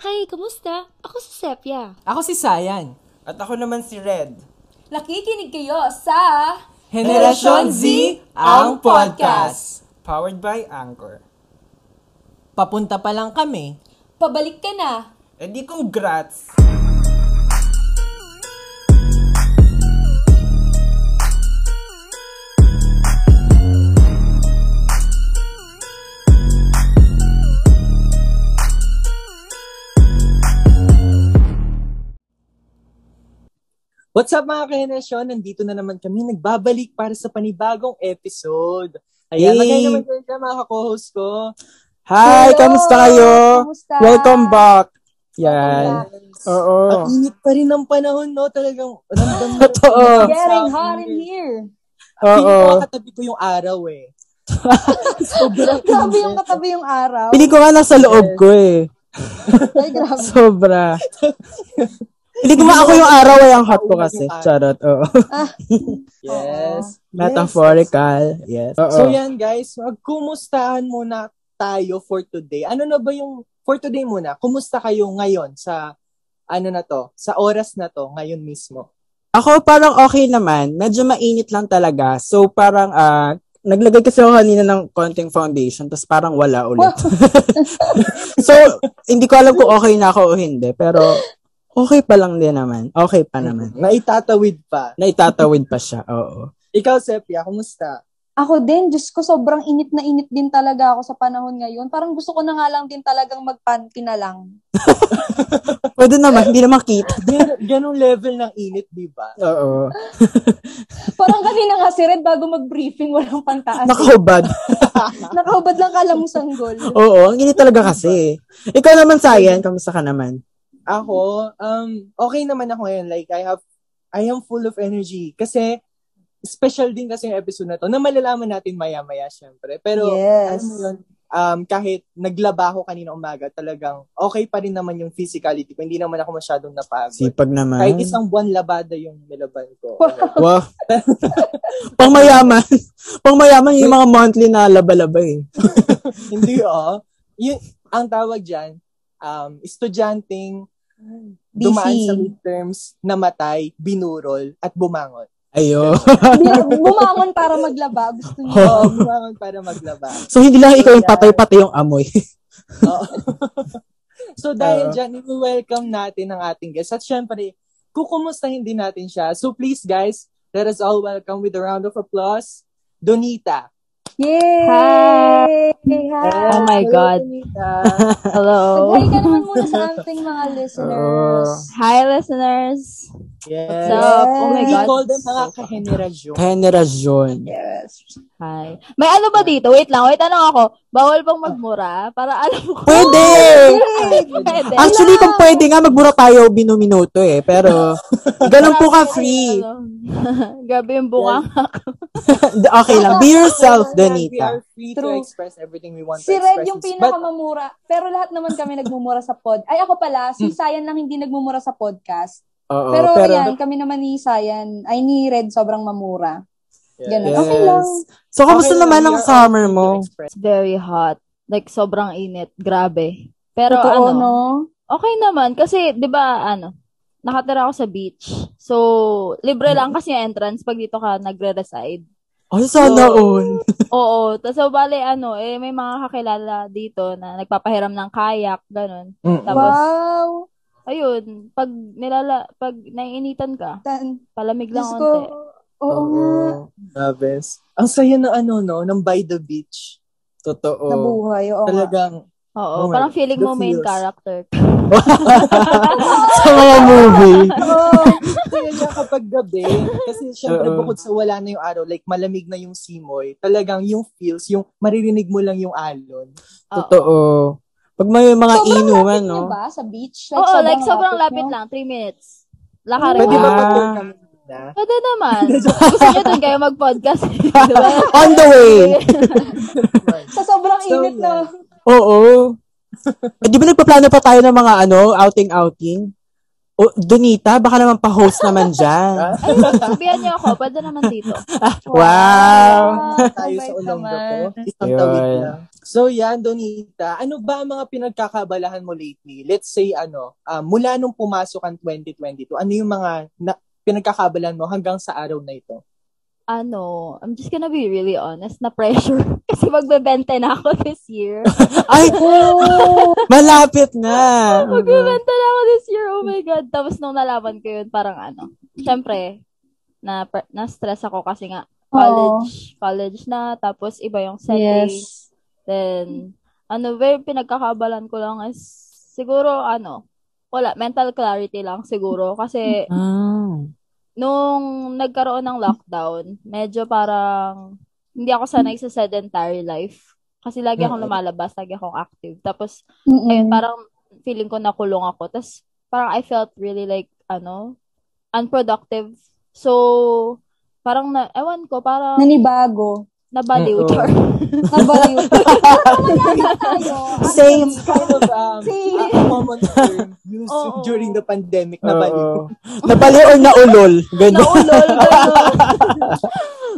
Hi, kamusta? Ako si Sepia. Ako si Sayan. At ako naman si Red. Nakikinig kayo sa Henerasyon Z, ang podcast. Powered by Anchor. Papunta pa lang kami. Pabalik ka na. E di congrats! What's up mga kahenasyon? Nandito na naman kami. Nagbabalik para sa panibagong episode. Ayan, Hey! magay naman kayo mga ka-co-host ko. Hi, Hello! kamusta kayo? Kamusta? Welcome back. Yan. Oo. Ang init pa rin ng panahon, no? Talagang ramdam mo. Totoo. Getting hot in here. Oo. katabi ko yung araw eh. Grabe yung katabi yung araw. Pili ko nga nasa loob ko eh. Ay, grabe. Sobra. Pili ko ako yung araw ay ang hot ko kasi. Charot. Oo. Yes. Metaphorical. Yes. Oo. So yan guys, magkumustahan muna tayo for today. Ano na ba yung, for today muna, kumusta kayo ngayon sa, ano na to, sa oras na to, ngayon mismo? Ako parang okay naman. Medyo mainit lang talaga. So parang ah naglagay kasi ako kanina ng konting foundation tapos parang wala ulit. so, hindi ko alam kung okay na ako o hindi. Pero, okay pa lang din naman. Okay pa naman. Naitatawid pa. Naitatawid pa siya. Oo. Ikaw, Sepia, kumusta? Ako din, Diyos ko, sobrang init na init din talaga ako sa panahon ngayon. Parang gusto ko na nga lang din talagang magpanty na lang. Pwede naman, hindi naman kita. Gan- ganong level ng init, di ba? Oo. Parang kanina nga si Red bago mag-briefing, walang pantaas. Nakahubad. Nakahubad lang kala mo sanggol. Oo, ang init talaga kasi. Ikaw naman, Sayan, kamusta ka naman? Ako, um, okay naman ako ngayon. Like, I have, I am full of energy. Kasi, special din kasi yung episode na to, na malalaman natin maya-maya, syempre. Pero, Yes. ano yun, um, kahit naglaba ako kanina umaga, talagang okay pa rin naman yung physicality ko. Hindi naman ako masyadong napagod. Sipag naman. Kahit isang buwan labada yung nilaban ko. Wow. Pang mayaman. Pang mayaman yung mga monthly na laba-laba eh. Hindi, oh. Yun, ang tawag dyan, um, estudyanteng dumaan sa midterms, namatay, binurol, at bumangon. Ayo. Bumangon para maglaba. Gusto niyo. Oo, bumangon para maglaba. so, hindi lang ikaw yung patay-patay yung amoy. Oo. so, dahil Oo. dyan, i-welcome natin ang ating guest. At syempre, kukumustahin din natin siya. So, please, guys, let us all welcome with a round of applause, Donita. Yay! Hi! Hi! Oh my Hello, God. Hello. Mag-hi ka naman muna sa ating mga listeners. Hi, listeners. Yes. What's up? Oh my We God. call them mga kahenerasyon. Generasyon. Yes. Hi. May ano ba dito? Wait lang, wait, tanong ako. Bawal bang magmura? Para alam ko. Pwede! Pwede. Actually, kung pwede nga, magbura tayo binuminuto eh. Pero, ganun po ka free. Ano, Gabi yung bunga. okay lang. Be yourself, We Donita. are free True. to express everything we want Si to Red express. yung But- pinakamamura. Pero lahat naman kami nagmumura sa pod. Ay, ako pala, si Sayan lang hindi nagmumura sa podcast. Oo, pero, pero, ayan, kami naman ni Sayan, ay ni Red sobrang mamura. Ganun. Yes. Okay lang. So, kamusta Okay naman ang summer mo? It's very hot. Like, sobrang init. Grabe. Pero Totoo, ano, no? okay naman. Kasi, di ba, ano, nakatira ako sa beach. So, libre lang kasi yung entrance pag dito ka nagre-reside. Ay, sana So, all. Oo. Tapos, so, bale, ano, eh, may mga kakilala dito na nagpapahiram ng kayak, ganun. Mm. Tapos, Wow. Ayun, pag nilala, pag naiinitan ka, Tan- palamig lang Diyos ko. Oo nga. Grabe. Ang saya ng ano, no? Ng by the beach. Totoo. Nabuhay. Oo nga. Talagang, Oo, Oh parang feeling mo main character. sa mga movie. Oo. Kaya niya kapag gabi, kasi syempre Oo. bukod sa wala na yung araw, like malamig na yung simoy, talagang yung feels, yung maririnig mo lang yung alon. Oo. Totoo. Pag may mga Sobrang inuman, lapit no? niyo ba sa beach? Oo, like sobrang lapit niyo? lang, 3 minutes. Lakarin Pwede ba Ah. mag-tour kami na? Pwede naman. Gusto nyo dun kayo mag-podcast. On the way. Sa sobrang So, init na. Oo. Eh, di ba nagpaplano pa tayo ng mga ano, outing-outing? Oh, Donita, baka naman pa-host naman dyan. Ay, sabihan niyo ako, pwede naman dito. wow! tayo Mabait sa Olongga po. Isang Yun. tawid lang. So yan, Donita, ano ba ang mga pinagkakabalahan mo lately? Let's say ano, ah, mula nung pumasok ang 2022, ano yung mga na, pinagkakabalahan mo hanggang sa araw na ito? Ano, I'm just gonna be really honest, na pressure. Kasi magbebente na ako this year. Ay, malapit na. Magbebenta na ako this year, oh my God. Tapos nung nalaman ko yun, parang ano, syempre, na, na-stress ako kasi nga, college, college na, tapos iba yung setting. Yes. Then, ano, very pinagkakabalan ko lang is, siguro, ano, wala, mental clarity lang siguro. Kasi, Ah. Nung nagkaroon ng lockdown, medyo parang, hindi ako sanay sa sedentary life. Kasi lagi akong lumalabas, lagi akong active. Tapos, Mm-mm. ayun, parang feeling ko nakulong ako. Tapos, parang I felt really like, ano, unproductive. So, parang na, ewan ko, parang Nanibago. Nabaliw. Char. Nabaliw. tayo. Same. Kind of um, See? a common term used Oo. during the pandemic na baliw. Oo. Nabali or naulol. Ganun. Naulol, gano'n.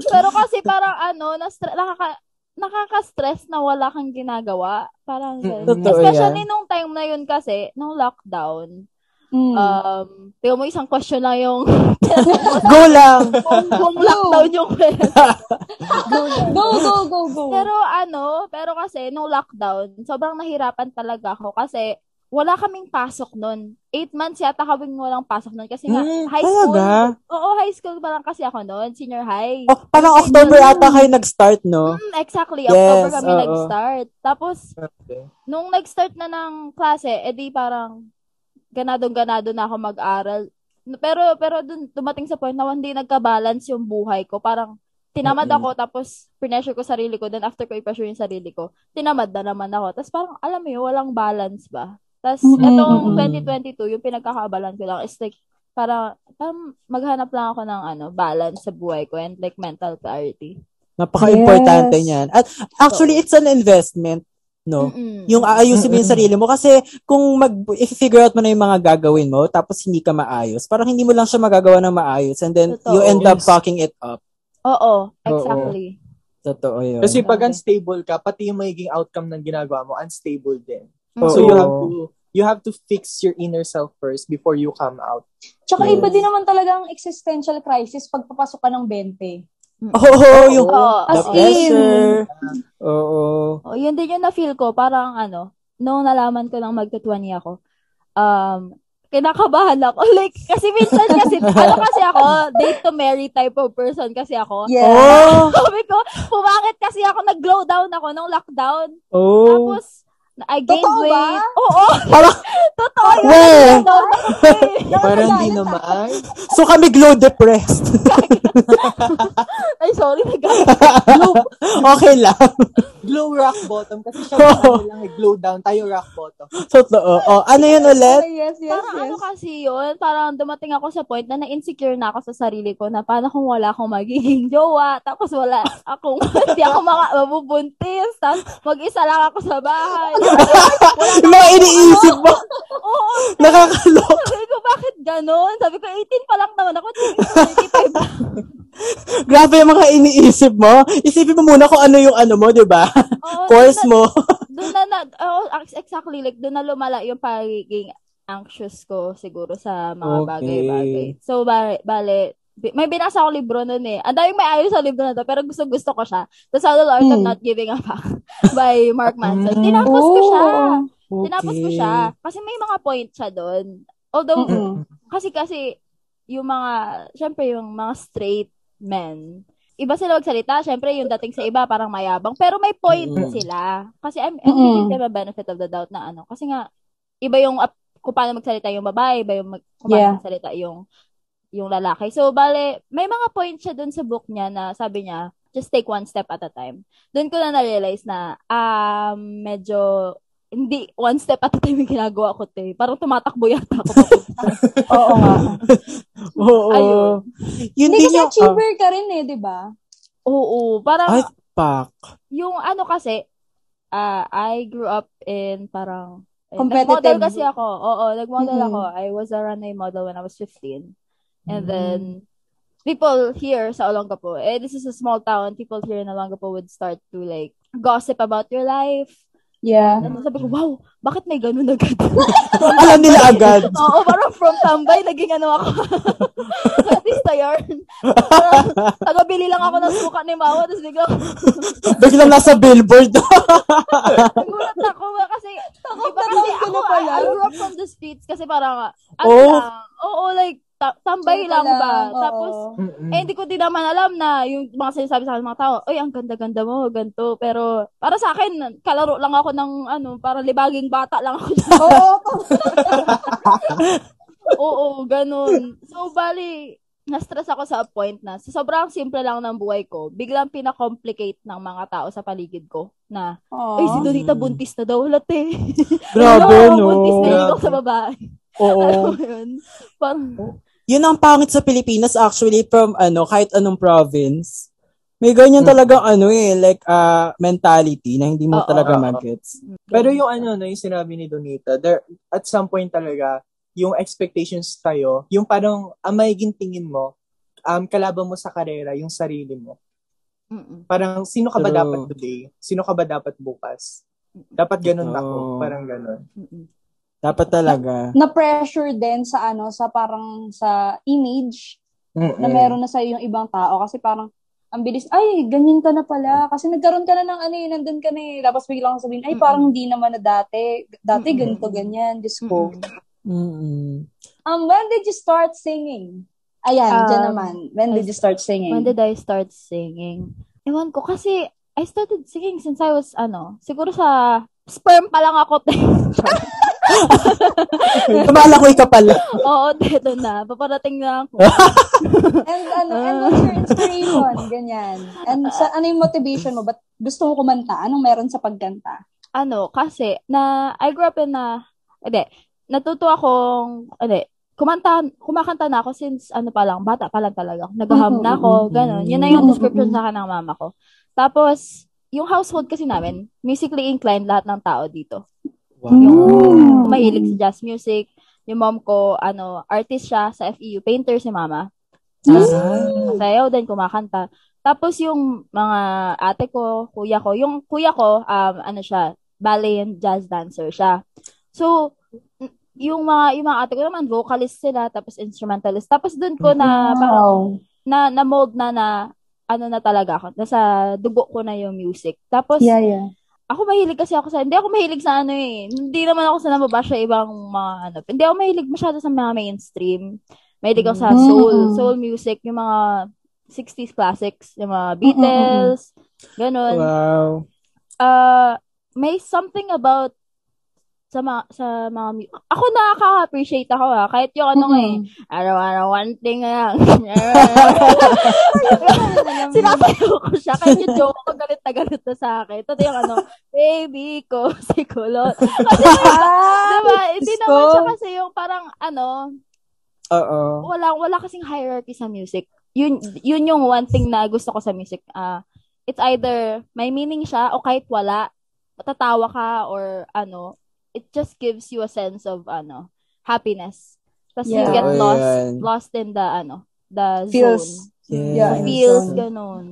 Pero kasi parang ano, na-stre- nakaka, nakaka-stress na wala kang ginagawa. Parang, ganun. Totoo especially yan. nung time na yun kasi, nung lockdown, Mm. um, tingnan mo isang question lang yung Go lang. kung, kung lockdown yung go, go, go, go. Pero ano, pero kasi nung lockdown, sobrang nahirapan talaga ako kasi wala kaming pasok nun. Eight months yata kaming walang pasok nun kasi nga Hmm, high school. Talaga? Oo, high school pa lang kasi ako nun, senior high. Oh, parang October ata kayo nag-start, no? Mm, exactly, Yes, October kami oo. nag-start. Tapos, Okay. nung nag-start na ng klase, edi parang ganadong-ganado na ako mag-aral. Pero pero dun dumating sa point na hindi nagka-balance yung buhay ko. Parang tinamad Mm-mm. ako tapos pressure ko sarili ko. Then after ko i-pressure yung sarili ko, tinamad na naman ako. Tapos parang alam mo yun, walang balance ba? Tapos Mm-mm. etong Mm-mm. 2022, yung pinagkakabalan ko lang is like para parang maghanap lang ako ng ano, balance sa buhay ko and like mental clarity. Napaka-importante Yes. niyan. At actually, it's an investment, no? Mm-mm. Yung aayusin mo yung sarili mo. Kasi kung mag, i-figure out mo na yung mga gagawin mo, tapos hindi ka maayos, parang hindi mo lang siya magagawa ng maayos. And then, Totoo. you end up Yes. fucking it up. Oo, exactly. Totoo yun. Kasi pag Okay. unstable ka, pati yung magiging outcome ng ginagawa mo, unstable din. Mm. So you Oo. have to you have to fix your inner self first before you come out. Tsaka Yes. iba din naman talaga ang existential crisis pag papasok ka ng 20. Oo, yung Oo, the as in. pressure. Oo. Oh, yun din yung na-feel ko. Parang ano, nung nalaman ko lang magtutuwani ako, um, kinakabahan ako. Like, kasi minsan kasi, ano kasi ako, date to marry type of person kasi ako. Yeah. Oh! Sabi ko, pumakit kasi ako, nag-glow down ako nung lockdown. Oh! Tapos, I gained Totoo ba? weight. Oo, Parang, totoo yun. Eh. Parang di naman. so kami glow depressed. Ay, sorry, nag okay lang. Glow rock bottom. Kasi siya ano lang, eh, glow down. Tayo rock bottom. Totoo. Oh, ano yun ulit? Yes, yes, Parang yes. ano kasi yun, parang dumating ako sa point na na-insecure na ako sa sarili ko na paano kung wala akong magiging jowa, tapos wala akong, hindi ako maka, mabubuntis, tapos mag-isa lang ako sa bahay. Mga iniisip mo, Oo, nakakaloka. sabi ko, bakit ganon? Sabi ko, 18 pa lang naman ako, 35 na. Grabe yung mga iniisip mo. Isipin mo muna kung ano yung ano mo, di ba? Course mo. Doon na, na oh, exactly, like, doon na lumala yung pagiging anxious ko siguro sa mga Okay. bagay-bagay. So, bale, bale, may binasa ako libro nun eh. Ang daming may ayos sa libro na to, pero gusto-gusto ko siya. The Subtle Art of Hmm. Not Giving a Fuck by Mark Manson. Mm. Tinapos ko siya. Oh. Tinapos ko siya. Kasi may mga point siya doon. Although, Mm-mm. kasi kasi, yung mga, syempre yung mga straight men, iba sila magsalita. Syempre, yung dating sa iba, parang mayabang. Pero may point Mm. sila. Kasi I'm, I'm Mm-mm. giving them a benefit of the doubt na ano. Kasi nga, iba yung kung paano magsalita yung babae, iba yung mag, kung paano Yeah. magsalita yung yung lalaki. So, bale, may mga point siya dun sa book niya na sabi niya, just take one step at a time. Doon ko na na-realize na, um, medyo, hindi, one step at a time yung ginagawa ko, te. Parang tumatakbo yata ako. Oo nga. Oo. Ayun. Yun Hindi din kasi yung... achiever ka rin eh, di ba? Oo, parang, Ay, pak. yung ano kasi, ah I grew up in parang Eh, Competitive. Nag-model kasi ako. Oo, nag-model Mm-mm. ako. I was a runway model when I was 15. And Mm. then, people here sa Olongapo, eh, this is a small town. People here in Olongapo would start to like gossip about your life. Yeah. And sabi ko, wow, bakit may ganun agad? Alam nila agad. Oo, parang from tambay, naging ano ako. Artista yarn. Tagabili lang ako ng suka ni Mama, tapos biglang, Biglang nasa billboard. Nagulat ako kasi, iba kasi ako. I, I grew up from the streets kasi parang, ano Oh. lang, oo, like, ta- tambay ka lang ba? lang, oo. Tapos, eh, hindi ko din naman alam na yung mga sinasabi sa akin mga tao, ay, ang ganda-ganda mo, ganito. Pero, para sa akin, kalaro lang ako ng, ano, para libaging bata lang ako. Oo. Oo, ganun. So, bali, na-stress ako sa point na sa sobrang simple lang ng buhay ko, biglang pinakomplicate ng mga tao sa paligid ko na, ay, si Donita buntis na daw, late. Grabe, no? Buntis na yun Grabe. sa babae. Oo. Alam mo yun? Parang, Yun ang pangit sa Pilipinas actually from ano, kahit anong province. May ganyan Hmm. talagang ano eh, like uh, mentality na hindi mo Oo, talaga oo. mag-gets. Pero yung ano, no, yung sinabi ni Donita, there, at some point talaga, yung expectations tayo, yung parang ang magiging tingin mo, um, kalaban mo sa karera, yung sarili mo. mm-mm. Parang, sino ka ba True. dapat today? Sino ka ba dapat bukas? Dapat ganun Oo. ako. Parang ganun. Mm-mm. Dapat talaga. Na-pressure din sa ano, sa parang sa image na meron na sa yung ibang tao kasi parang ang bilis, ay, ganyan ka na pala. Kasi nagkaroon ka na ng ano eh, nandun ka na eh. Tapos biglang sabihin, ay, Mm-mm. parang hindi naman na dati. Dati Mm-mm. ganito, ganyan. Diyos ko. Mm-mm. Mm-mm. Um, when did you start singing? Ayan, dyan Um, naman. When did you start singing? When did I start singing? Ewan ko, kasi I started singing since I was, ano, siguro sa sperm pa lang ako. Tumalakoy ka pala. Oo, deto na. Paparating na ako. And ano, and what's your inspiration? Ganyan. And sa, ano yung motivation mo? Ba't gusto mo kumanta? Anong meron sa pagkanta? ano, kasi, na, I grew up in na, hindi, natuto akong, hindi, kumanta, kumakanta na ako since, ano pa lang, bata pa lang talaga. Naghaham na ako, ganun. Yun na yung description sa akin ng mama ko. Tapos, yung household kasi namin, musically inclined lahat ng tao dito. Yung mahilig sa jazz music. Yung mom ko, ano, artist siya sa FEU, painter si mama. Sayaw din, kumakanta. Tapos yung mga ate ko, kuya ko, yung kuya ko, um, ano siya, ballet and jazz dancer siya. So, yung mga, yung mga ate ko naman, vocalist sila, tapos instrumentalist. Tapos dun ko na, parang, na, na mold na na, ano na talaga ako, nasa dugo ko na yung music. Tapos, Yeah, yeah. ako mahilig kasi ako sa, hindi ako mahilig sa ano eh. Hindi naman ako sa nababash sa ibang mga ano. Hindi ako mahilig masyado sa mga mainstream. Mahilig ako sa Mm. soul, soul music, yung mga 60s classics, yung mga Beatles, ganun. Wow. Uh, may something about sa mga, sa mga, mu- ako nakaka-appreciate ako ha, kahit yung ano nga eh, araw-araw one thing lang. Sinasayaw ko siya, kahit yung joke ko galit na galit na sa akin. Ito yung ano, baby ko, si Kulot. Kasi, diba, hindi Diyos naman siya kasi yung parang, ano, Oo. wala wala kasing hierarchy sa music. Yun yun yung one thing na gusto ko sa music. Ah, it's either may meaning siya o kahit wala, matatawa ka or ano, it just gives you a sense of ano, happiness. Tapos you Yeah. get Oh, lost yan. lost in the ano, the Feels. zone. Yeah. The feels zone. ganun.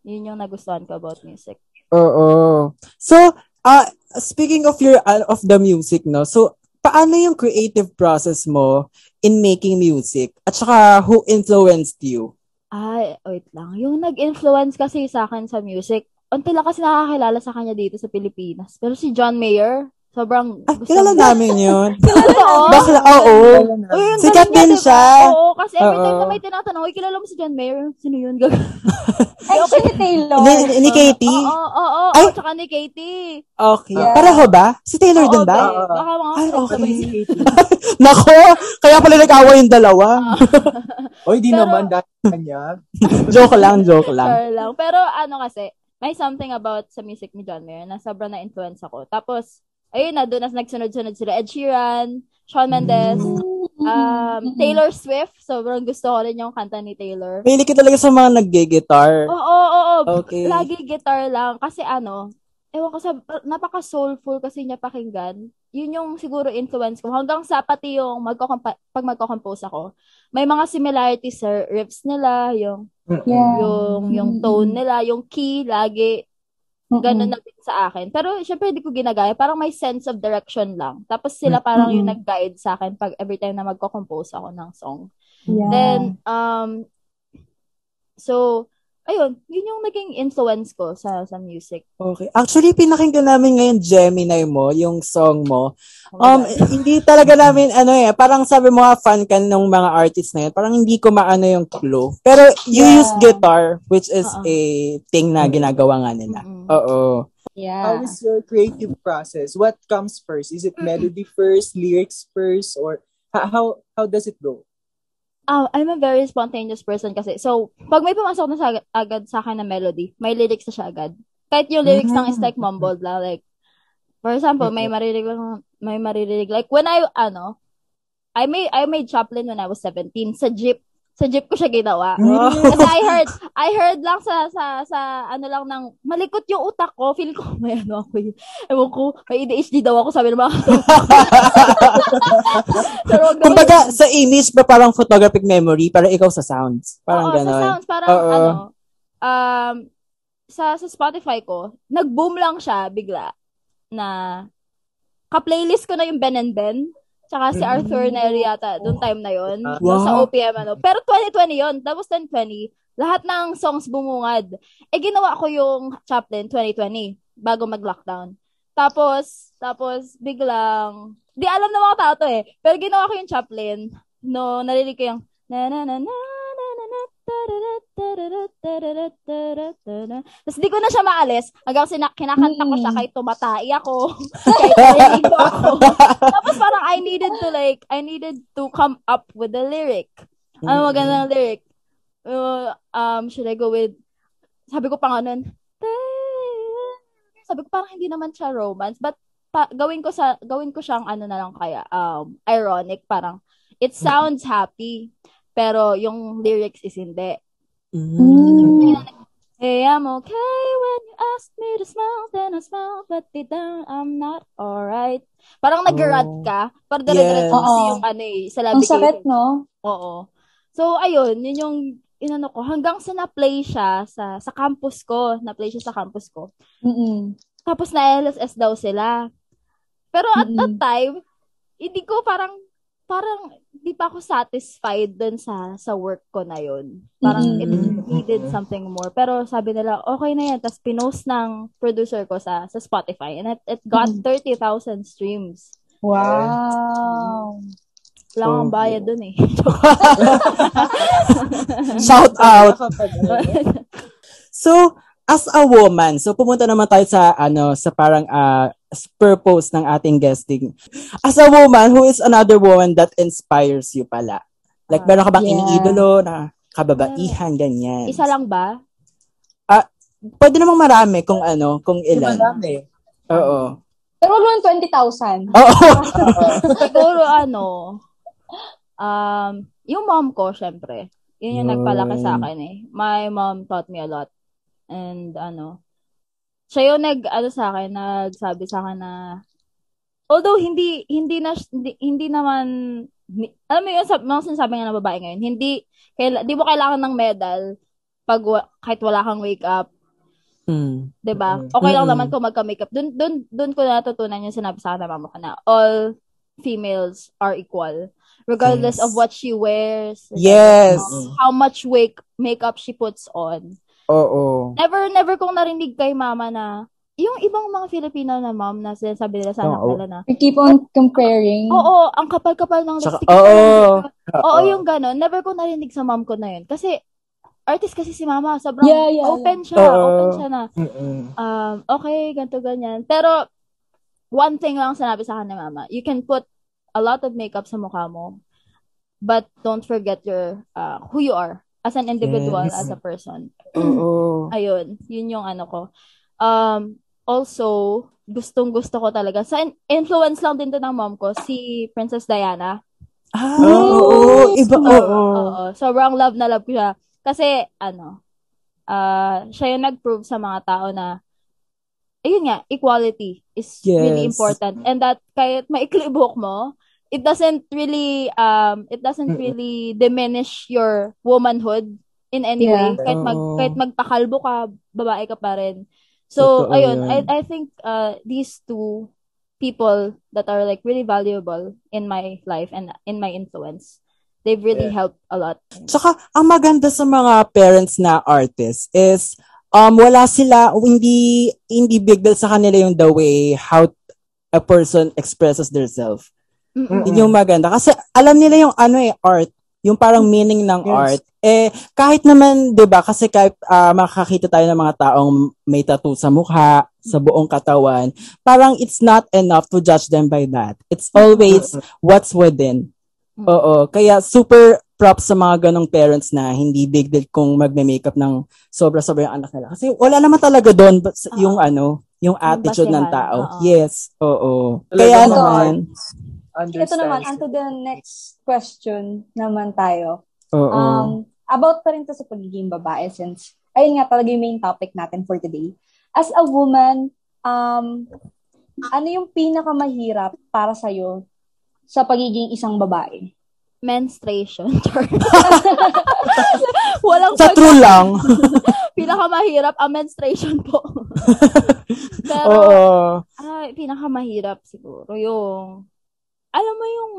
Yun yung nagustuhan ko about music. Oo. So, uh, speaking of your uh, of the music, no? So, paano yung creative process mo in making music? At saka, who influenced you? Ay, wait lang. Yung nag-influence kasi sa akin sa music, unti lang kasi nakakilala sa kanya dito sa Pilipinas. Pero si John Mayer, sobrang Ah, gusto kilala namin yun. Oo. Bakla, oo. Yung Sikat din siya. Oo, kasi every time Oo. na may tinatanong, "Uy, kilala mo si John Mayer? Sino yun? Gag- Actually, Taylor. Ni, ni Katie? Oo, oo, oo. Ay! oo, tsaka ni Katie. Okay. Yeah. Pareho ba? Si Taylor Oo, din ba? be. Baka mga Ay, okay. Nako, kaya pala nag-away yung dalawa. Oy, di Pero- naman dahil sa kanya. joke lang, joke lang. Sure lang. Pero ano kasi, may something about sa music ni John Mayer na sobrang na-influence ako. Tapos, ayun na, doon na nagsunod-sunod sila. Ed Sheeran, Shawn Mendes, um, Taylor Swift. Sobrang gusto ko rin yung kanta ni Taylor. Mahilig ka talaga sa mga nag-gitar. Oo, oo, oo. Okay. Lagi guitar lang. Kasi ano, ewan ko sa, napaka-soulful kasi niya pakinggan. Yun yung siguro influence ko. Hanggang sa pati yung magkokompa- pag magko-compose ako, may mga similarities sa riffs nila, yung Yeah. yung yung tone nila, yung key lagi Ganun na din sa akin. Pero syempre hindi ko ginagaya, parang may sense of direction lang. Tapos sila parang yung Mm-mm. nag-guide sa akin pag every time na magko-compose ako ng song. Yeah. Then um so ayun, yun yung naging influence ko sa sa music. Okay. Actually, pinakinggan namin ngayon Gemini mo, yung song mo. Oh Um, God. hindi talaga namin, ano eh, parang sabi mo nga fan ka ng mga artists na yun, parang hindi ko maano yung clue. Pero you Yeah. use guitar, which is Oo. a thing na ginagawa nga nila. Mm-mm. Oo. yeah. How is your creative process? What comes first? Is it melody first, lyrics first, or how how does it go? Ah, I'm a very spontaneous person kasi. So, pag may pumasok na sa, agad sa akin na melody, may lyrics na siya agad. Kahit yung lyrics lang is like mumbled lang. Like, for example, may maririnig lang, may maririnig. Like, when I, ano, I made, I made Chaplin when I was 17 sa jeep. Sa jeep ko siya ginawa. Kasi I heard, I heard lang sa, sa, sa, ano lang ng, malikot yung utak ko. Feel ko, may ano ako yun. Ewan ko, may ADHD daw ako, sabi ng mga Pero Kumbaga, sa image ba parang photographic memory, para ikaw sa sounds? Parang Oo, gano'n. sa sounds, parang Oo. ano, um, sa, sa Spotify ko, nag-boom lang siya bigla na ka-playlist ko na yung Ben and Ben. Tsaka si Arthur Neri yata, doon time na yon Mm. Wow. Sa OPM, ano. Pero 2020 yon Tapos 2020, lahat ng songs bumungad. Eh, ginawa ko yung Chaplin 2020, bago mag-lockdown. Tapos, tapos, biglang, di alam ng mga tao to eh. Pero ginawa ko yung Chaplin, no, narinig ko yung, na na na na na na na Tapos di ko na siya maalis hanggang sina- kinakanta ko siya kahit tumatai ako, kahit ako. Tapos parang I needed to like, I needed to come up with a lyric. Ano magandang lyric? Uh, um, should I go with, sabi ko pa nga nun, sabi ko parang hindi naman siya romance, but pa, gawin ko sa gawin ko siyang ano na lang kaya um ironic parang it sounds happy pero yung lyrics is hindi. Mm. Hey, I'm okay when you ask me to smile, then I smile, but deep down, I'm not alright. Parang nag-rant ka, parang dire-diretso Yes. kasi yung ano eh, sa Ang sakit, no? Oo. So, ayun, yun yung inano ko. Hanggang sa na-play siya sa, sa campus ko. Na-play siya sa campus ko. Mm-mm. Tapos na LSS daw sila. Pero at that Mm-mm. time, hindi ko parang, parang, di pa ako satisfied dun sa, sa work ko na yun. Parang it Mm-mm. needed something more. Pero sabi nila, okay na yan. Tapos pinost ng producer ko sa, sa Spotify. And it, it got Mm. 30,000 streams. Wow. Wala akong Oh. bayad dun eh. Shout out! So, as a woman, so pumunta naman tayo sa ano sa parang uh, purpose ng ating guesting. As a woman who is another woman that inspires you pala. Like meron ka bang Yeah. iniidolo na kababaihan ganyan? Isa lang ba? Pwede namang marami kung ano, kung Di ilan. marami. Oo. Pero wag lang 20,000. Oo. Siguro ano, um, yung mom ko, syempre. Yun yung Yun. nagpalaki sa akin eh. My mom taught me a lot. And ano, siya yung nag, ano sa akin, nagsabi sa akin na, although hindi, hindi na, hindi, hindi naman, ni- alam mo yun, sab- mga sinasabi nga ng babae ngayon, hindi, kaila, di mo kailangan ng medal pag wa- kahit wala kang wake up, Mm. 'di ba? Mm. Okay lang Mm-mm. naman kung magka-makeup. Doon doon doon ko natutunan yung sinabi sa akin ng mama ko na all females are equal regardless Yes. of what she wears, Yes. how much wake makeup she puts on. Oo. Never never kong narinig kay mama na yung ibang mga Filipino na mom na sinasabi nila sa anak nila na, We keep on comparing. oo, ang kapal-kapal ng lipstick. oo. Oo, yung gano'n. Never ko narinig sa mom ko na yun. Kasi, artist kasi si mama. Sobrang Yeah, yeah, open siya. Oo. Open siya na. Mm-mm. um, okay, ganito, ganyan. Pero, one thing lang sinabi sa akin ni mama, you can put a lot of makeup sa mukha mo, but don't forget your, uh, who you are as an individual, Yes. as a person. Oo. Ayun, yun yung ano ko. Um, also, gustong gusto ko talaga. Sa in- influence lang din to ng mom ko, si Princess Diana. Ah, oo. Iba, oo. Oo, sobrang love na love ko siya. Kasi, ano, ah siya yung nag-prove sa mga tao na ayun nga, equality is really Yes. important. And that kahit maikli buhok mo, it doesn't really um it doesn't really diminish your womanhood in any way. Yeah. Kahit mag Oo. kahit magpakalbo ka, babae ka pa rin. So, Totoo ayun, yun. I I think uh these two people that are like really valuable in my life and in my influence, they've really Yeah. helped a lot. Tsaka, ang maganda sa mga parents na artists is, um, wala sila, hindi, hindi big deal sa kanila yung the way how a person expresses themselves. Mm-mm. Yun yung maganda. Kasi alam nila yung ano eh, art. Yung parang meaning ng Yes. art. Eh, kahit naman, di ba, kasi kahit ah, makakita tayo ng mga taong may tattoo sa mukha, sa buong katawan, parang it's not enough to judge them by that. It's always what's within. Oo. Kaya super props sa mga ganong parents na hindi big deal kung magme-makeup ng sobra-sobra yung anak nila. Kasi wala naman talaga doon yung ano, yung attitude ng basehan, tao. oo. Yes. Oo. Talaga Kaya naman. Naman, Ito naman, onto the next question naman tayo. oo. Um, about pa rin to sa pagiging babae since, ayun nga talaga yung main topic natin for today. As a woman, um, ano yung pinakamahirap para sa'yo sa pagiging isang babae? Menstruation. Char. Walang sa pag- true lang. pinakamahirap ang menstruation po. Pero, Oo. ay, pinakamahirap siguro yung, alam mo yung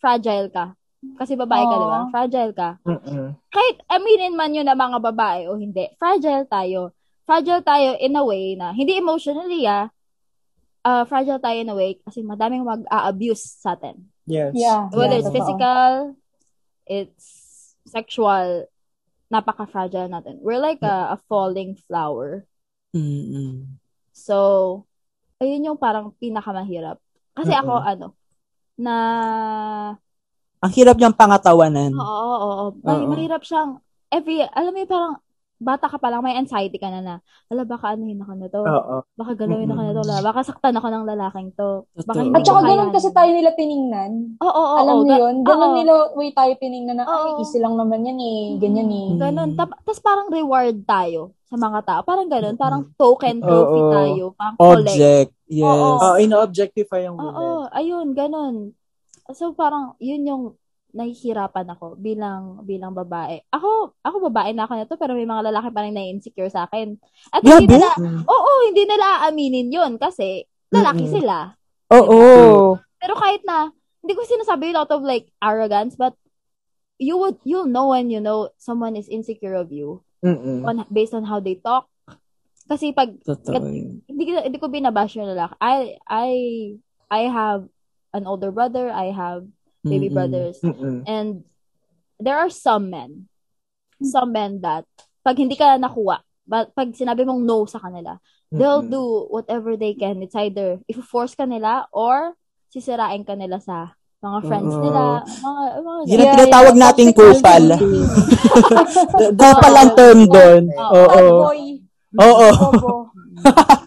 fragile ka. Kasi babae ka, di ba? Fragile ka. Mm-mm. Kahit aminin man yun na mga babae o hindi, fragile tayo. Fragile tayo in a way na, hindi emotionally ah, uh, fragile tayo in a way kasi madaming mag-a-abuse sa atin. Yes. Yeah. Whether yeah, it's totoo. physical, it's sexual, napaka-fragile natin. We're like a, a falling flower. Mm-mm. So, ayun yung parang pinakamahirap. Kasi ako, Mm-mm. ano, na, Ang hirap niyang pangatawanan. oo, oo, oo, May- Oo. mahirap siyang, every, alam mo parang, bata ka pa lang, may anxiety ka na na, ala, baka anuhin ako na to, Oo. baka galawin ako na to, ala, baka saktan ako ng lalaking to, baka hindi At saka ganun kasi tayo nila tiningnan. Oo, oo, Alam oo, niyo yun? Ganun oo. nila way tayo tiningnan na, ay, Oo. easy lang naman yan eh. Ganyan eh. Mm. Ganon. Tapos parang reward tayo sa mga tao. Parang ganon. Parang token trophy Oo. tayo. Parang collect. Object. Yes. Oo. Oh, ino-objectify yung Oo, women. ayun, ganon. So parang yun yung nahihirapan ako bilang bilang babae. Ako ako babae na ako nito pero may mga lalaki pa rin na-insecure sa akin. At hindi Grabe. nila Mm. Oo, hindi nila aaminin yun kasi lalaki Mm-mm. sila. Oo. Pero kahit na hindi ko sinasabi yun out of like arrogance but you would you'll know when you know someone is insecure of you Mm-mm. on based on how they talk. Kasi pag Totoo yun. hindi hindi ko binabash yung lalaki. I I I have an older brother, I have baby Mm-mm. brothers. Mm-mm. And there are some men, some men that pag hindi ka nakuha, but pag sinabi mong no sa kanila, they'll Mm-mm. do whatever they can. It's either if-force ka nila or sisirain ka nila sa mga friends Oo. nila. Mga, mga Yun ang Yeah, tinatawag yeah. nating kupal. kupal ang term doon. Oo. Oo.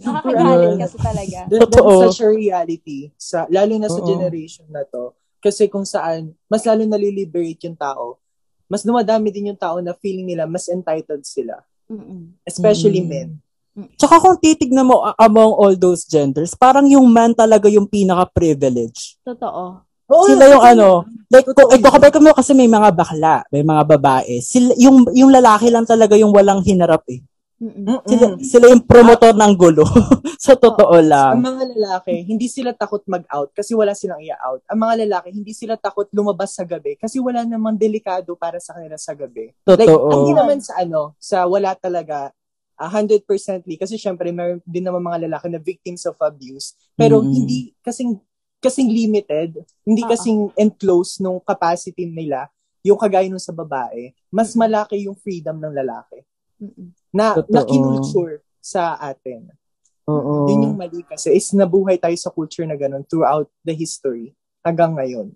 Nakakagalit kasi talaga. That, Totoo. that's such a reality. Sa, lalo na sa Oo. generation na to. Kasi kung saan, mas lalo naliliberate yung tao, mas dumadami din yung tao na feeling nila mas entitled sila. Mm-mm. Especially Mm. men. Tsaka kung titignan mo among all those genders, parang yung man talaga yung pinaka-privilege. Totoo. Oo, Sila yung ano, like, kung, ito kapag mo kasi may mga bakla, may mga babae, sila, yung, yung lalaki lang talaga yung walang hinarap eh. Mm-mm. Sila, sila yung promotor ng gulo. sa totoo Ang lang. mga lalaki, hindi sila takot mag-out kasi wala silang i-out. Ang mga lalaki, hindi sila takot lumabas sa gabi kasi wala namang delikado para sa kanila sa gabi. Like, Totoo. hindi naman sa ano, sa wala talaga a 100%ly kasi syempre meron din naman mga lalaki na victims of abuse. Pero Mm. hindi kasing kasing limited, hindi Oo. kasing enclosed nung capacity nila yung kagaya nung sa babae. Mas malaki yung freedom ng lalaki na Totoo. na kinulture sa atin. Oo. Yun yung mali kasi is nabuhay tayo sa culture na ganun throughout the history hanggang ngayon.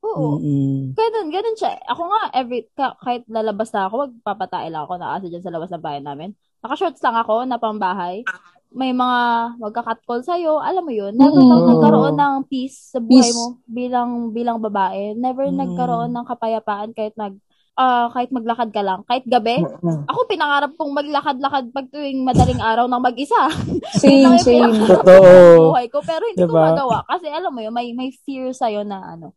Oo. Mm-mm. Ganun, ganun siya. Ako nga, every, ka, kahit lalabas na ako, magpapatae lang ako na asa dyan sa labas ng bahay namin. Naka-shorts lang ako na pambahay. May mga magka-catcall sa'yo. Alam mo yun, never Mm. nagkaroon ng peace sa buhay Peace. mo bilang bilang babae. Never Mm. nagkaroon ng kapayapaan kahit nag ah, kahit maglakad ka lang, kahit gabi, ako pinangarap kong maglakad-lakad pag tuwing madaling araw ng mag-isa. Same, same. Totoo. buhay ko. Pero hindi ko Diba? magawa. Kasi alam mo yun, may, may fear sa'yo na ano,